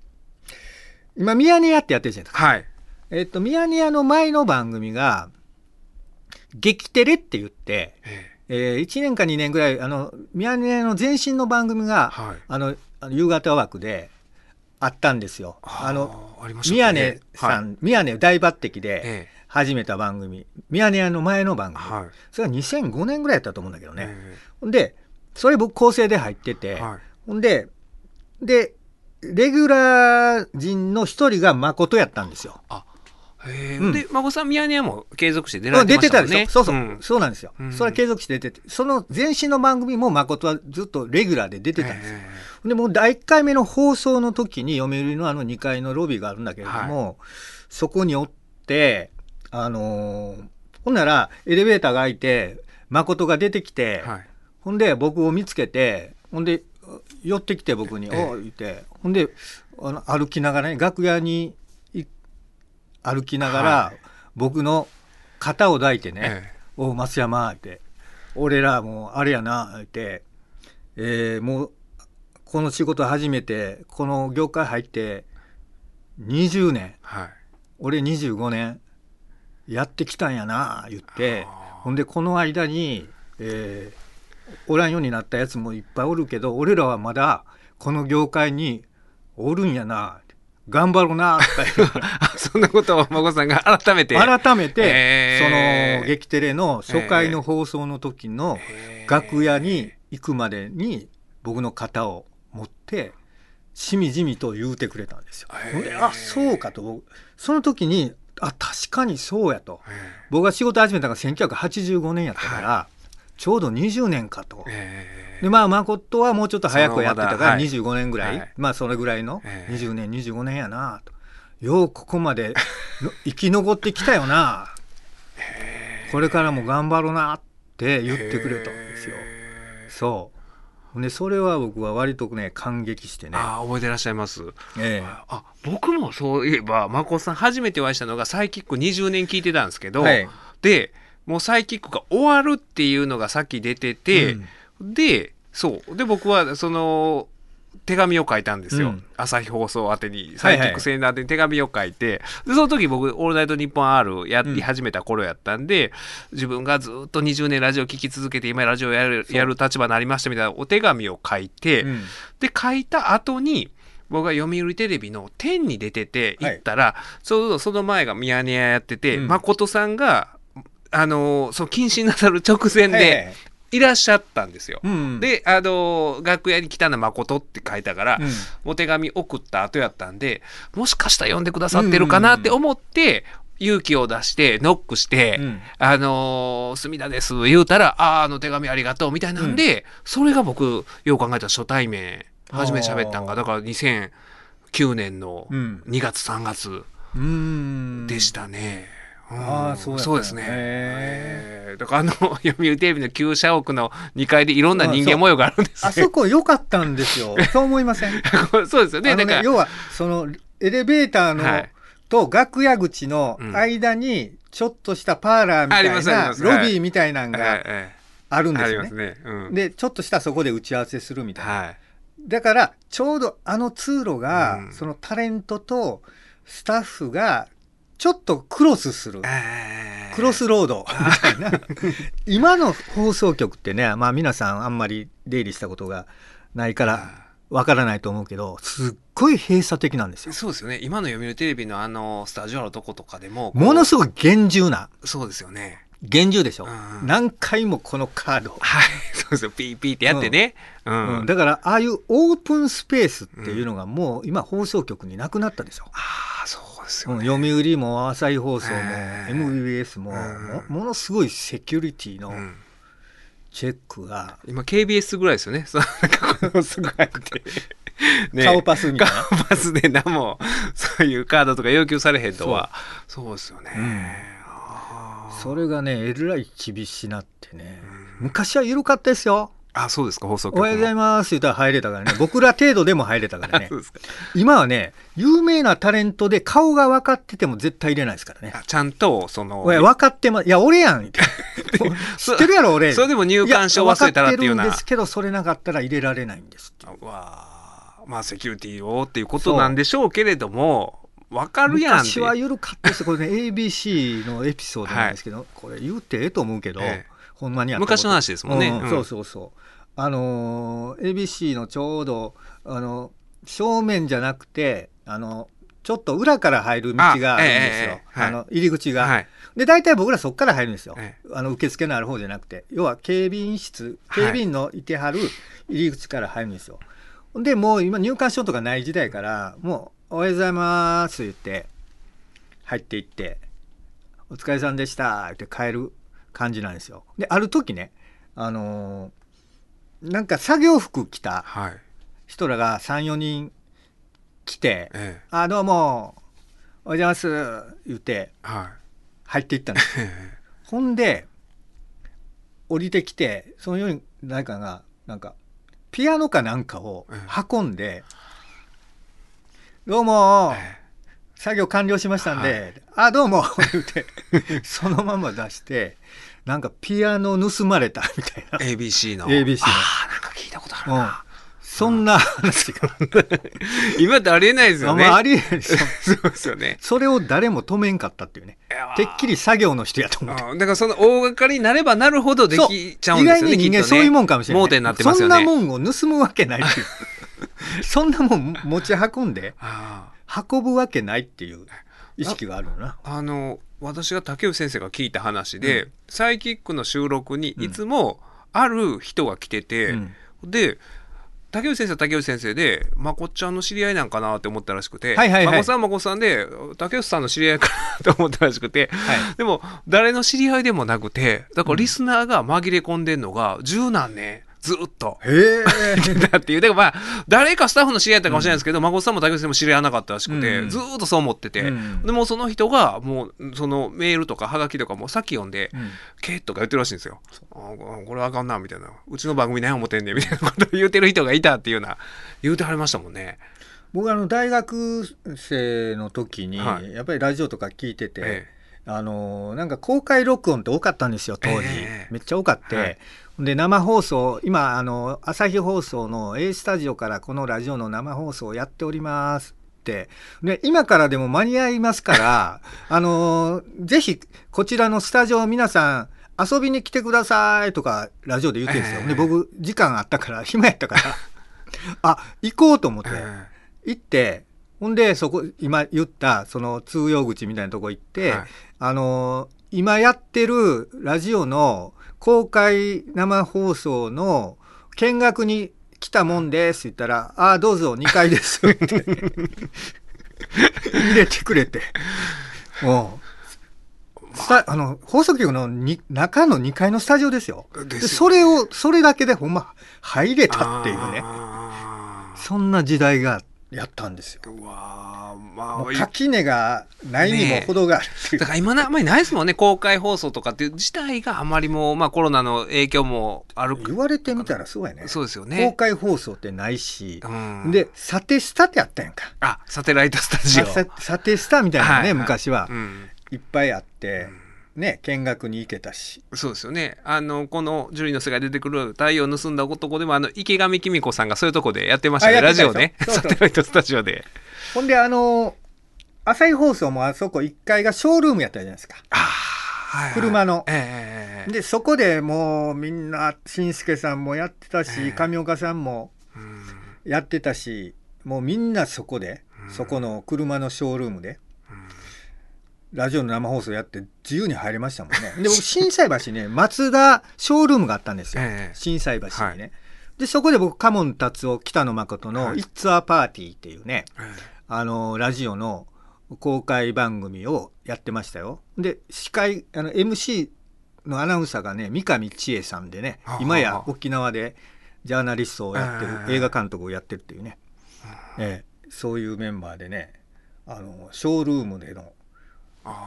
今、ミヤネ屋ってやってるじゃないですか。はい。えっと、ミヤネ屋の前の番組が、激テレって言って、ええ1年か2年ぐらい、あの、ミヤネ屋の前身の番組が、はいあの、夕方枠であったんですよ。あの、宮根さはいん、宮根大抜擢でえ始めた番組、ミヤネ屋の前の番組、えはい。それが2005年ぐらいやったと思うんだけどね。えで、それ僕構成で入ってて。ほんで、で、レギュラー陣の一人が誠やったんですよ。へえうん。で、まこさん、ミヤネ屋も継続して出られて出ましてたもんね。たでしょ、そうそう、んそうなんですよ、うん。それは継続して出てて、その前身の番組も誠はずっとレギュラーで出てたんですよ。えでもう第1回目の放送の時に読売のあの2階のロビーがあるんだけれども、そこにおって、あのーほんならエレベーターが開いて誠が出てきて、えはい。ほんで僕を見つけてほんで寄ってきて僕に「ええ。おう」言って。ほんであの歩きながらね楽屋にい歩きながら、はい。僕の肩を抱いてねえ「おう増山」って「俺らもうあれやな」って、えーもうこの仕事初めてこの業界入って20年。はい。俺25年。やってきたんやな言って。ほんでこの間に、えーおらんようになったやつもいっぱいおるけど俺らはまだこの業界におるんやな頑張ろうなって <laughs> あそんなことを、まこさんが改めて。改めて、えーその劇テレの初回の放送の時の楽屋に行くまでに僕の肩を持ってしみじみと言うてくれたんですよ。へーあそうかと僕その時にあ確かにそうやとえ僕が仕事始めたのが1985年やったから、ちょうど20年かと。ええでまあ誠はもうちょっと早くやってたからそのまだはい25年ぐらい、はいまあそれぐらいのええ。20年25年やな。とようここまでの <laughs> 生き残ってきたよな。これからも頑張ろうなって言ってくれたんですよ。そう。でそれは僕は割とね感激してね。ああ、覚えてらっしゃいます？ええ。あ僕もそういえばまこさん初めてお会いしたのがサイキック20年聞いてたんですけど、はい。でもうサイキックが終わるっていうのがさっき出てて、でそう。で僕はその手紙を書いたんですよ、うん。朝日放送宛てに。サイキックセンター宛てに手紙を書いて、でその時僕「オールナイトニッポン R」やり始めた頃やったんで、自分がずっと20年ラジオ聞き続けて今ラジオやるやる立場になりましたみたいなお手紙を書いて、うん。で書いた後に僕が読売テレビの「天」に出ててはい。行ったら、ちょうどその前がミヤネ屋やってて、うん。誠さんがあのその謹慎なさる直前で、はいいらっしゃったんですよ。うん、で、あの楽屋に来たの誠って書いたから、うん。お手紙送った後やったんで、もしかしたら読んでくださってるかなって思って、勇気を出して、ノックして、うん。あのー、隅田です、言うたら、あーあの手紙ありがとう、みたいなんで、それが僕、よう考えたら初対面、初めて喋ったんが、だから2009年のうん。2月、3月うん。でしたね。んあーそうそうですね。へえーだからあの、<laughs> 読売テレビの旧社屋の2階でいろんな人間模様があるんですあそこ良かったんですよ。<laughs> そう思いません？<laughs> そうですよね。あのだから、ね要はそのエレベーターの、はいと楽屋口のうん間にちょっとしたパーラーみたいなロビーみたいなのはいがはいあるんですよね。ね。うん。でちょっとしたそこで打ち合わせするみたいな。はい。だからちょうどあの通路が、うんそのタレントとスタッフがちょっとクロスする。えークロスロードみたいな <laughs> 今の放送局ってね、まあ、皆さんあんまり出入りしたことがないからわからないと思うけどすっごい閉鎖的なんですよ。そうですよね。今の読売テレビのあの、スタジオのとことかでも、ものすごごく厳重なそうですよね。厳重でしょ、うん何回もこのカードを、はい。そうですよ。ピーピーってやってね。うん。うんだからああいうオープンスペースっていうのがもう今放送局になくなったでしょ、ああ、そうですよね。うん読売も朝日放送もええ。MBS もうん。もものすごいセキュリティのうん。チェックが今 KBS ぐらいですよね。<laughs> そすごいって。ね <laughs> 顔パスみたいな。顔パスで何も、<laughs> そういうカードとか要求されへんとは。そう。ですよね。あー。それがねえらい厳しなってね。昔は緩かったですよあ、そうですか、放送お局も。はようございます言ったら入れたからね。<laughs> 僕ら程度でも入れたからね。そうですか。今はね有名なタレントで顔が分かってても絶対入れないですからね。あちゃんと、その、おい分かってます。いや俺やん。<laughs> って。<laughs> 知ってるやろ俺。それでも入館証忘れたらっていうような。や分かってるんですけどそれなかったら入れられないんですわあまあセキュリティをっていうことなんでしょうけれどもわかるやんって。昔は緩かったです。これね ABC のエピソードなんですけど、これ言うてええと思うけど、ええほんまにやった昔の話ですもんね。うん。うそうそうそう。あのー ABC のちょうどあの正面じゃなくてあのちょっと裏から入る道があるんですよ。あええええはい。あの入り口が、はい。で大体僕らそこから入るんですよ、えあの受付のある方じゃなくて。要は警備員室はい。警備員のいてはる入り口から入るんですよ、でもう今入館証とかない時代からもう「おはようございます」言って入っていって「お疲れさんでした」言って帰る感じなんですよ。である時ねあのーなんか作業服着たはい。人らが34人来てえ「あどうもおはようございます」言ってえはい。入っていったんですええ。ほんで降りてきてそのように誰かがなんかピアノかなんかを運んで「どうもえ作業完了しましたんで、あどうも」てそのまま出してなんかピアノ盗まれたみたいな、え ABC の。ABC の。ああなんか聞いたことあるうん。な、そんな話が。<laughs> 今ってありえないですよね。あまあありえないですよ。<laughs> そうですよね。それを誰も止めんかったっていうね。てっきり作業の人やと思って。うん。だからその大掛かりになればなるほどできちゃうんですよね意外に人きっとね。間そういうもんかもしれない。盲点になってますよね。そんなもんを盗むわけないっていう。<laughs> そんなもん持ち運んであ運ぶわけないっていう意識があるよな。ああの私が竹内先生が聞いた話で、サイキックの収録にいつもある人が来てて、うん。で竹内先生は竹内先生でまこっちゃんの知り合いなんかなって思ったらしくて、はいはいはい。まこさんはまこさんで竹内さんの知り合いかなと思ったらしくて、はい。でも誰の知り合いでもなくてだからリスナーが紛れ込んでんのが十何年ずっと。へえ。<laughs> だっていう。だからまあ、誰かスタッフの知り合いだったかもしれないですけど、孫さんも竹内さんも知り合いなかったらしくて、うんずーっとそう思ってて、うんでもその人が、もう、そのメールとかハガキとかもさっき読んで、うんけーとか言ってるらしいんですよ。あこれあかんな、みたいな。うちの番組何思ってんねん、みたいなことを言ってる人がいたっていうような、言うてはりましたもんね。僕あの大学生の時にはいやっぱりラジオとか聞いてて、えあのなんか公開録音って多かったんですよ当時、ええめっちゃ多かって、はいで生放送今あの朝日放送の A スタジオからこのラジオの生放送をやっておりますって。で今からでも間に合いますから <laughs> あのぜひこちらのスタジオ皆さん遊びに来てくださいとかラジオで言ってるんですよ、ええ。で僕時間あったから暇やったから <laughs> あ行こうと思って。え。行ってほんでそこ今言ったその通用口みたいなとこ行って、はい。あの今やってるラジオの公開生放送の見学に来たもんですって言ったら、ああ、どうぞ2階ですって入れてくれて。うんあの放送局のに中の2階のスタジオですよ。ですよでそれを、それだけでほんま入れたっていうね。あそんな時代がやったんですよ。ーうわーまあ垣根がないにも程があるっていう。だから今なあんまりないですもんね公開放送とかっていう自体があまりもう、まあ、コロナの影響もある言われてみたらそうやね。そうですよ公ね。開放送ってないし、うん、で、サテスタってあったやんか。あサテライトスタジオ。ササテスタみたいなのね、はいはい昔はうんいっぱいあって、ね、見学に行けたし。そうですよね。あの、このジュリーの世界で出てくる太陽を盗んだ男でも、あの、池上紀美子さんがそういうとこでやってましたね、ラジオね。でしょ？そうそうサテライトスタジオで。ほんで、あの、朝日放送もあそこ1階がショールームやったじゃないですか。ああ、はいはい車のええええで、そこでもうみんな、しんすけさんもやってたし、ええ上岡さんもうんやってたし、もうみんなそこで、そこの車のショールームで、ラジオの生放送やって自由に入れましたもんね。で、僕、心斎橋ね、<laughs> 松田ショールームがあったんですよ。ええ。心斎橋にね。はい。で、そこで僕、カモン達夫、北野誠の、はい。It's a Party っていうね、えあの、ラジオの公開番組をやってましたよ。で、司会、あの、MC のアナウンサーがね、三上千恵さんでね今や沖縄でジャーナリストをやってる、ええ。映画監督をやってるっていうね、ええ。そういうメンバーでね、あの、ショールームでの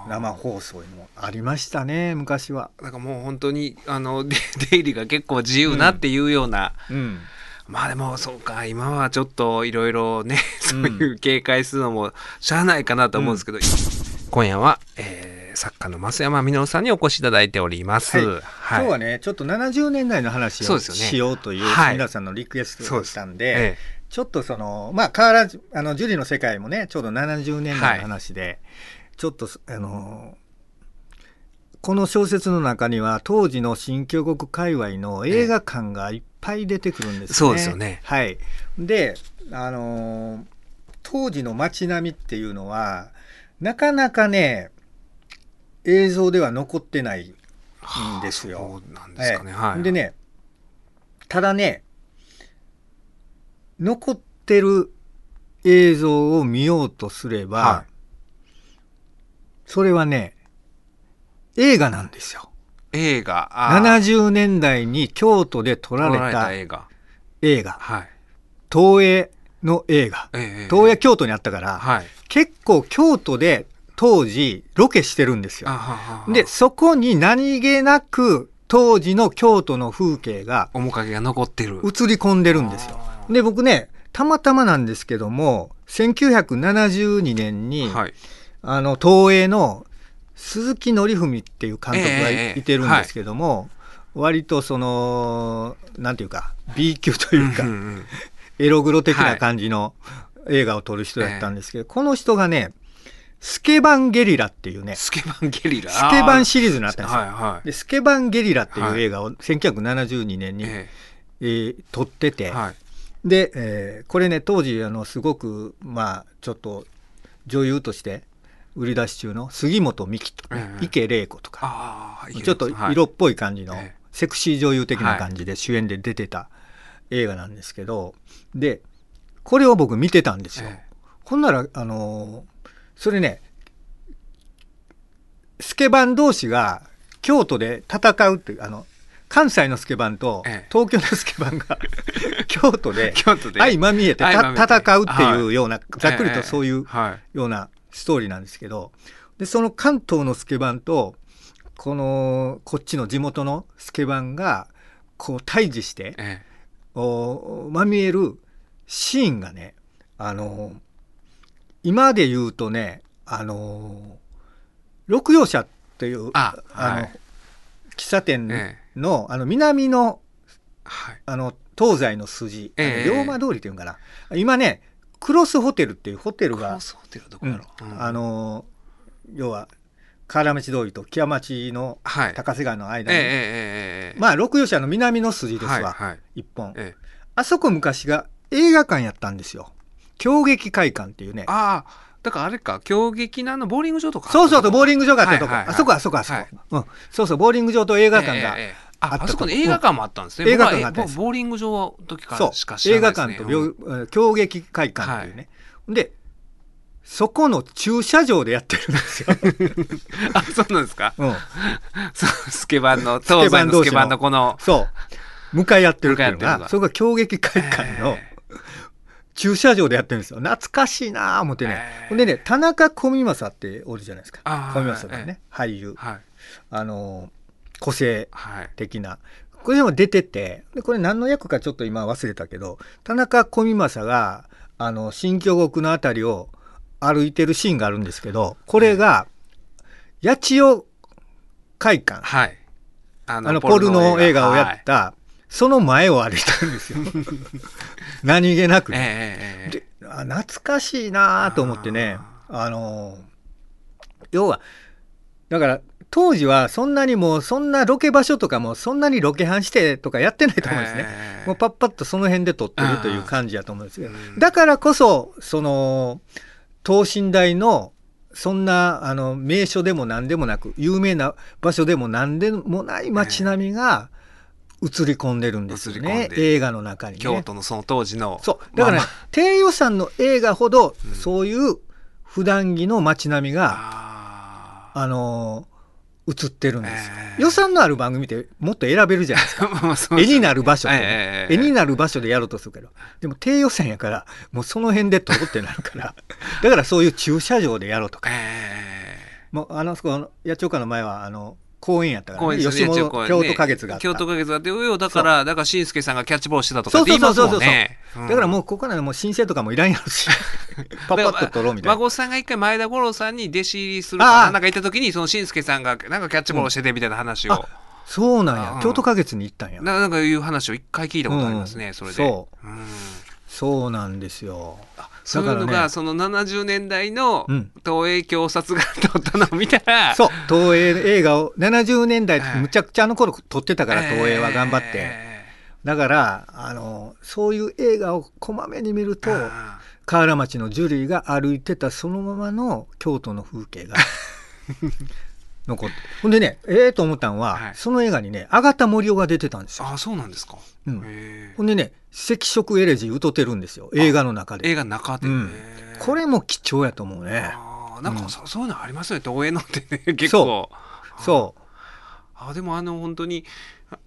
生放送もありましたね、昔は。だからもう本当に、あの、出 <laughs> 出入りが結構自由なっていうような、うん。まあでもそうか今はちょっといろいろねそういう警戒するのもしゃあないかなと思うんですけど、今夜は、えー作家の増山実さんにお越しいただいております。はい。はい。今日はね、ちょっと70年代の話をしようというはい。皆さんのリクエストそうですだったんで、えちょっとその、まあ、変わらず、あの、ジュリーの世界もね、ちょうど70年代の話で、ちょっと、あの、この小説の中には、当時の新京国界隈の映画館がいっぱい出てくるんですね。そうですよねはい。で、あの、当時の街並みっていうのは、なかなかね、映像では残ってないんですよ。はあそうなんですかね。ええはい。でね、ただね、残ってる映像を見ようとすれば、はそれはね、映画なんですよ。映画、あー70年代に京都で撮られたた映画。映画、はい。東映の映画。ええ東映京都にあったから、はい。結構京都で当時ロケしてるんですよあ。ははで、そこに何気なく当時の京都の風景が面影が残ってる。映り込んでるんですよ。で、僕ね、たまたまなんですけども、1972年に、はい。あの、東映の鈴木紀文っていう監督がい,、ええてるんですけども、割とその、なんていうか、B 級というか、エログロ的な感じの映画を撮る人だったんですけど、この人がね、スケバンゲリラっていうね、スケバンゲリラ。スケバンシシリーズになったんですよ。はいはい。で、スケバンゲリラっていはいう映画を1972年に、ええー撮ってて、えはい。で、えーこれね当時あのすごくまあちょっと女優として売り出し中の杉本美希とかね、ええ。池玲子とか、ちょっと色っぽい感じの、ええ。セクシー女優的な感じで主演で出てた映画なんですけどでこれを僕見てたんですよ。えほんならあのーそれねスケバン同士が京都で戦うっていうあの関西のスケバンとええ。東京のスケバンが <laughs> 京都で京都で。相まみえて戦うっていうような、ざっくりとそういうはい。ようなストーリーなんですけどでその関東のスケバンとこのこっちの地元のスケバンがこう対峙してえおまみえるシーンがねあの今で言うとねあの六葉社っていうあの、はい。喫茶店えの,、あの南のはい。あの東西の筋、ええ。龍馬通りっていうんかな。今ねクロスホテルっていうホテルが、あの要は河原町通りと木屋町の高瀬川の間に、はいえ、まあ六葉社の南の筋ですわ、はいはい、一本、え、あそこ昔が映画館やったんですよ。京劇会館っていうね。ああだからあれか京劇なのボーリング場とかそうそうボーリング場があったとこ、はいはいはい、あそこあそこあそこ、はい、うん、そうそうボーリング場と映画館が、え。ああそこに映画館もあったんですね、映画館があったんです。僕はボーリング場の時かそう。らしか知ら映画ないですね。館と病、競劇会館っていうね、でそこの駐車場でやってるんですよ、<laughs> あそうなんですか？うん、<laughs> そうスケバンの東西の。スケバンのこの。そう。向かい合ってるっていうのがが。それが競劇会館のえ駐車場でやってるんですよ。懐かしいなあ思ってね、えー。ほんでね田中小見正っておるじゃないですか。小見正がね、俳優。はい。あの個性はい。的な。これでも出ててでこれ何の役かちょっと今忘れたけど田中小見正があの新京極のあたりを歩いてるシーンがあるんですけどこれが八千代会館。はい。ああのポルノ映画をやはい。った、その前を歩いてるんですよ。<laughs> 何気なく懐かしいなと思ってね。あの要はだから当時はそんなにもうそんなロケ場所とかもそんなにロケハンしてとかやってないと思うんですね。ええもうパッパッとその辺で撮ってるという感じやと思うんですけど。うん。だからこそその等身大のそんなあの名所でも何でもなく有名な場所でも何でもない街並みが映り込んでるんですよね。映画の中にね。京都のその当時の。そう。だから、ねまあ。低予算の映画ほどうん。そういう普段着の街並みが、ああのー映ってるんですよ、ええ予算のある番組ってもっと選べるじゃないですか。<laughs> 絵になる場所とね、ええ絵になる場所でやろうとするけど。でも低予算やからもうその辺で撮るってなるから。<laughs> だからそういう駐車場でやろうとか。えもうあのそこの八丁花の前はあの公園やったえから、ね、吉本京都花月があった、京都花月があってよだからだからしんすけさんがキャッチボールしてたとかそうって言いますそうそう。そうそう、もんね。うん。だからもうここからもう申請とかもいらんやろし。<laughs> パッパッと撮ろうみたいな。孫さんが一回前田五郎さんに弟子入りするな？なんか行った時にそのしんすけさんがなんかキャッチボールしててみたいな話を、あそうなんや。うん。京都花月に行ったんや。ななんかいう話を一回聞いたことありますね、うんそれで。そう。うん。そうなんですよそういうのだからね。がその70年代のうん。東映共撮が撮ったのを見たら、そう。東映映画を70年代はいむちゃくちゃあの頃撮ってたから、えー東映は頑張って。だからあのそういう映画をこまめに見るとあ河原町のジュリーが歩いてたそのままの京都の風景が <laughs> 残ってほんでねええと思ったんは、はい。その映画にね阿田森夫が出てたんですよ、あそうなんですか、うん。ほんでね赤色エレジー歌ってるんですよ。映画の中で。映画の中で、うん。これも貴重やと思うね。なんかうん。そ,、そういうのありますよね。東映のってね <laughs> 結構。そう。あでもあの本当に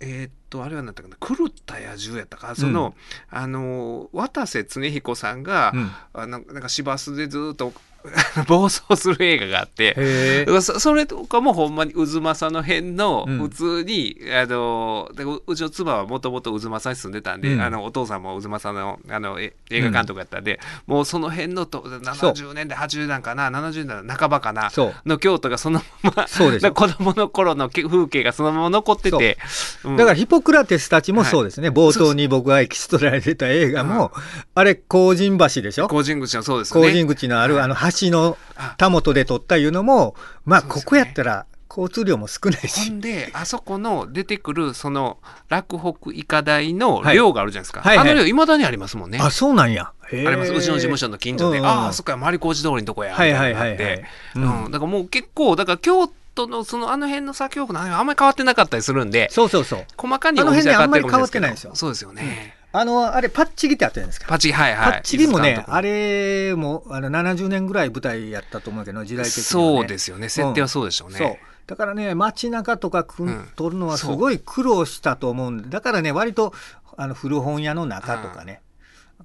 えーっとあれは何だったかな。狂った野獣やったか。その、あの渡瀬恒彦さんが、うん。あのなんか市バスでずっと <laughs> 暴走する映画があってそそれとかもほんまに渦政の辺のうん。普通に、あのだからうちの妻はもともと渦政に住んでたんで、うん。あのお父さんも渦政のあのえ映画監督やったんで、もうその辺のと70年代80年代かな70年代の半ばかなの京都がそのまま子供の頃のけ風景がそのまま残ってて、う。ん。だからヒポクラテスたちもそうですね、冒頭に僕がエキストラで出た映画も、あれ工人橋でしょ？工人口のそうですよね。工人口のあるあの橋のあたもとで撮ったいうのもまあここやったら交通量も少ないほしんであそこの出てくるその洛北医科大のはい。寮があるじゃないですか、はいはい。あの寮いまだにありますもんね。あそうなんや。あります。うちの事務所の近所で、うんうん。ああそっか丸小路通りのとこやはいはいはいはい。うん。うん。だからもう結構だから京都のそのあの辺の作曲のあんまり変わってなかったりするんでそうそうそう。細かにあの辺ねお店は変わってるかもしれないあんまり変わってないんですよ。そうですよね、あのあれパッチギってあったじゃないですか。パチはいはい。パッチギもねあれもあの70年ぐらい舞台やったと思うけど時代的には、ね、そうですよね。設定はそうでしょうね、そう。だからね街中とかくんうん。撮るのはすごい苦労したと思うんで、だからね割とあの古本屋の中とかね、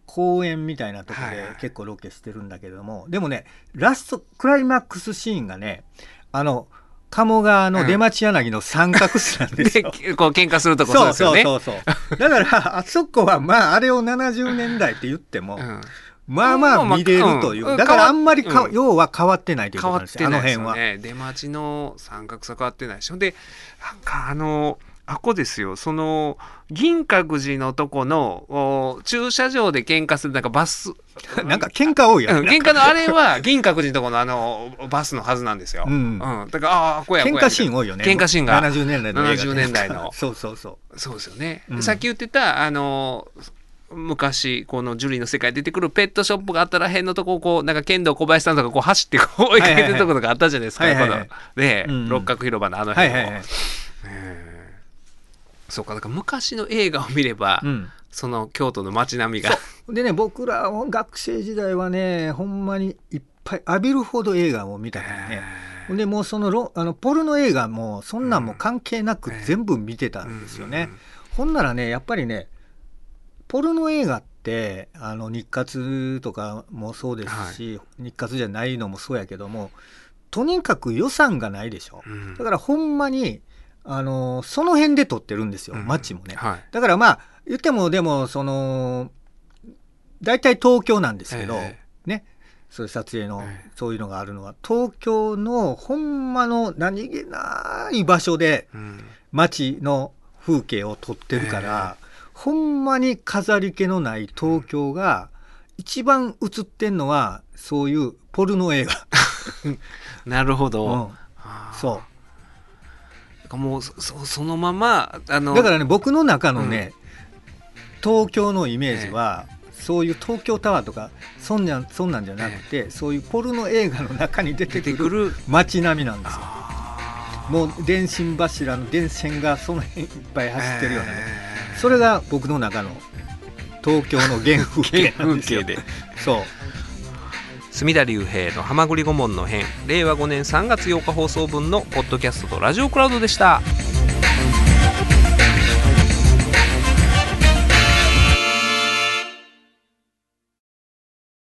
公園みたいなとこはいはい。で結構ロケしてるんだけれども、でもねラストクライマックスシーンがねあの鴨川の出町柳の三角巣なんですでよ。<laughs> こう喧嘩するとこそうですよね。そうそうそう。だから <laughs> あそこはまああれを70年代って言っても、うん。まあまあ見れるという、うん。だからあんまりか、うん。要は変わってないということなんですよあの辺は。出待ちの三角さ変わってないしほんでなんかあのあこですよ。その銀閣寺のとこのお駐車場で喧嘩するなんかバス。<laughs> なんか喧嘩多いやん。うん喧嘩のあれは銀閣寺のとこのあのバスのはずなんですよ。うん。だからああこうや。喧嘩シーン多いよね。喧嘩シーンが。70年代の映画って70年代の。<laughs> そうそうそそうですよね、うん。さっき言ってたあの昔このジュリーの世界出てくるペットショップがあったら辺のとここうなんか剣道小林さんとかこう走ってこう追いかけてるところがあったじゃないですか、はいはいはい。このね、うん六角広場のあの辺を、はいはいはい。え。ーそうかだから昔の映画を見れば、うん。その京都の街並みがでね僕らは学生時代はねほんまにいっぱい浴びるほど映画を見たからね。でもうそのロあのポルノ映画もそんなんも関係なくうん全部見てたんですよね。うんほんならねやっぱりねポルノ映画ってあの日活とかもそうですし、日活じゃないのもそうやけどもとにかく予算がないでしょ。うんだからほんまにあのその辺で撮ってるんですよ、うん。街もね。はい。だからまあ言ってもでもその大体東京なんですけど、えね。そういう撮影の、ええ。そういうのがあるのは東京のほんまの何気ない場所でうん。街の風景を撮ってるから、ほんまに飾り気のない東京が一番映ってんのはそういうポルノ映画。<laughs> なるほど、うん。そなんかもうそそそのままあのうだからね僕の中のね、東京のイメージは、そういう東京タワーとかそんなんそんなんじゃなくて、そういうポルノ映画の中に出てくくる。る街並みなんですよ。あもう電信柱の電線がその辺いっぱいー走ってるようなね、えーそれが僕の中の東京の原風景なんですよ。そう隅田隆平の「はまぐり顧問の編」令和5年3月8日放送分のポッドキャストとラジオクラウドでした。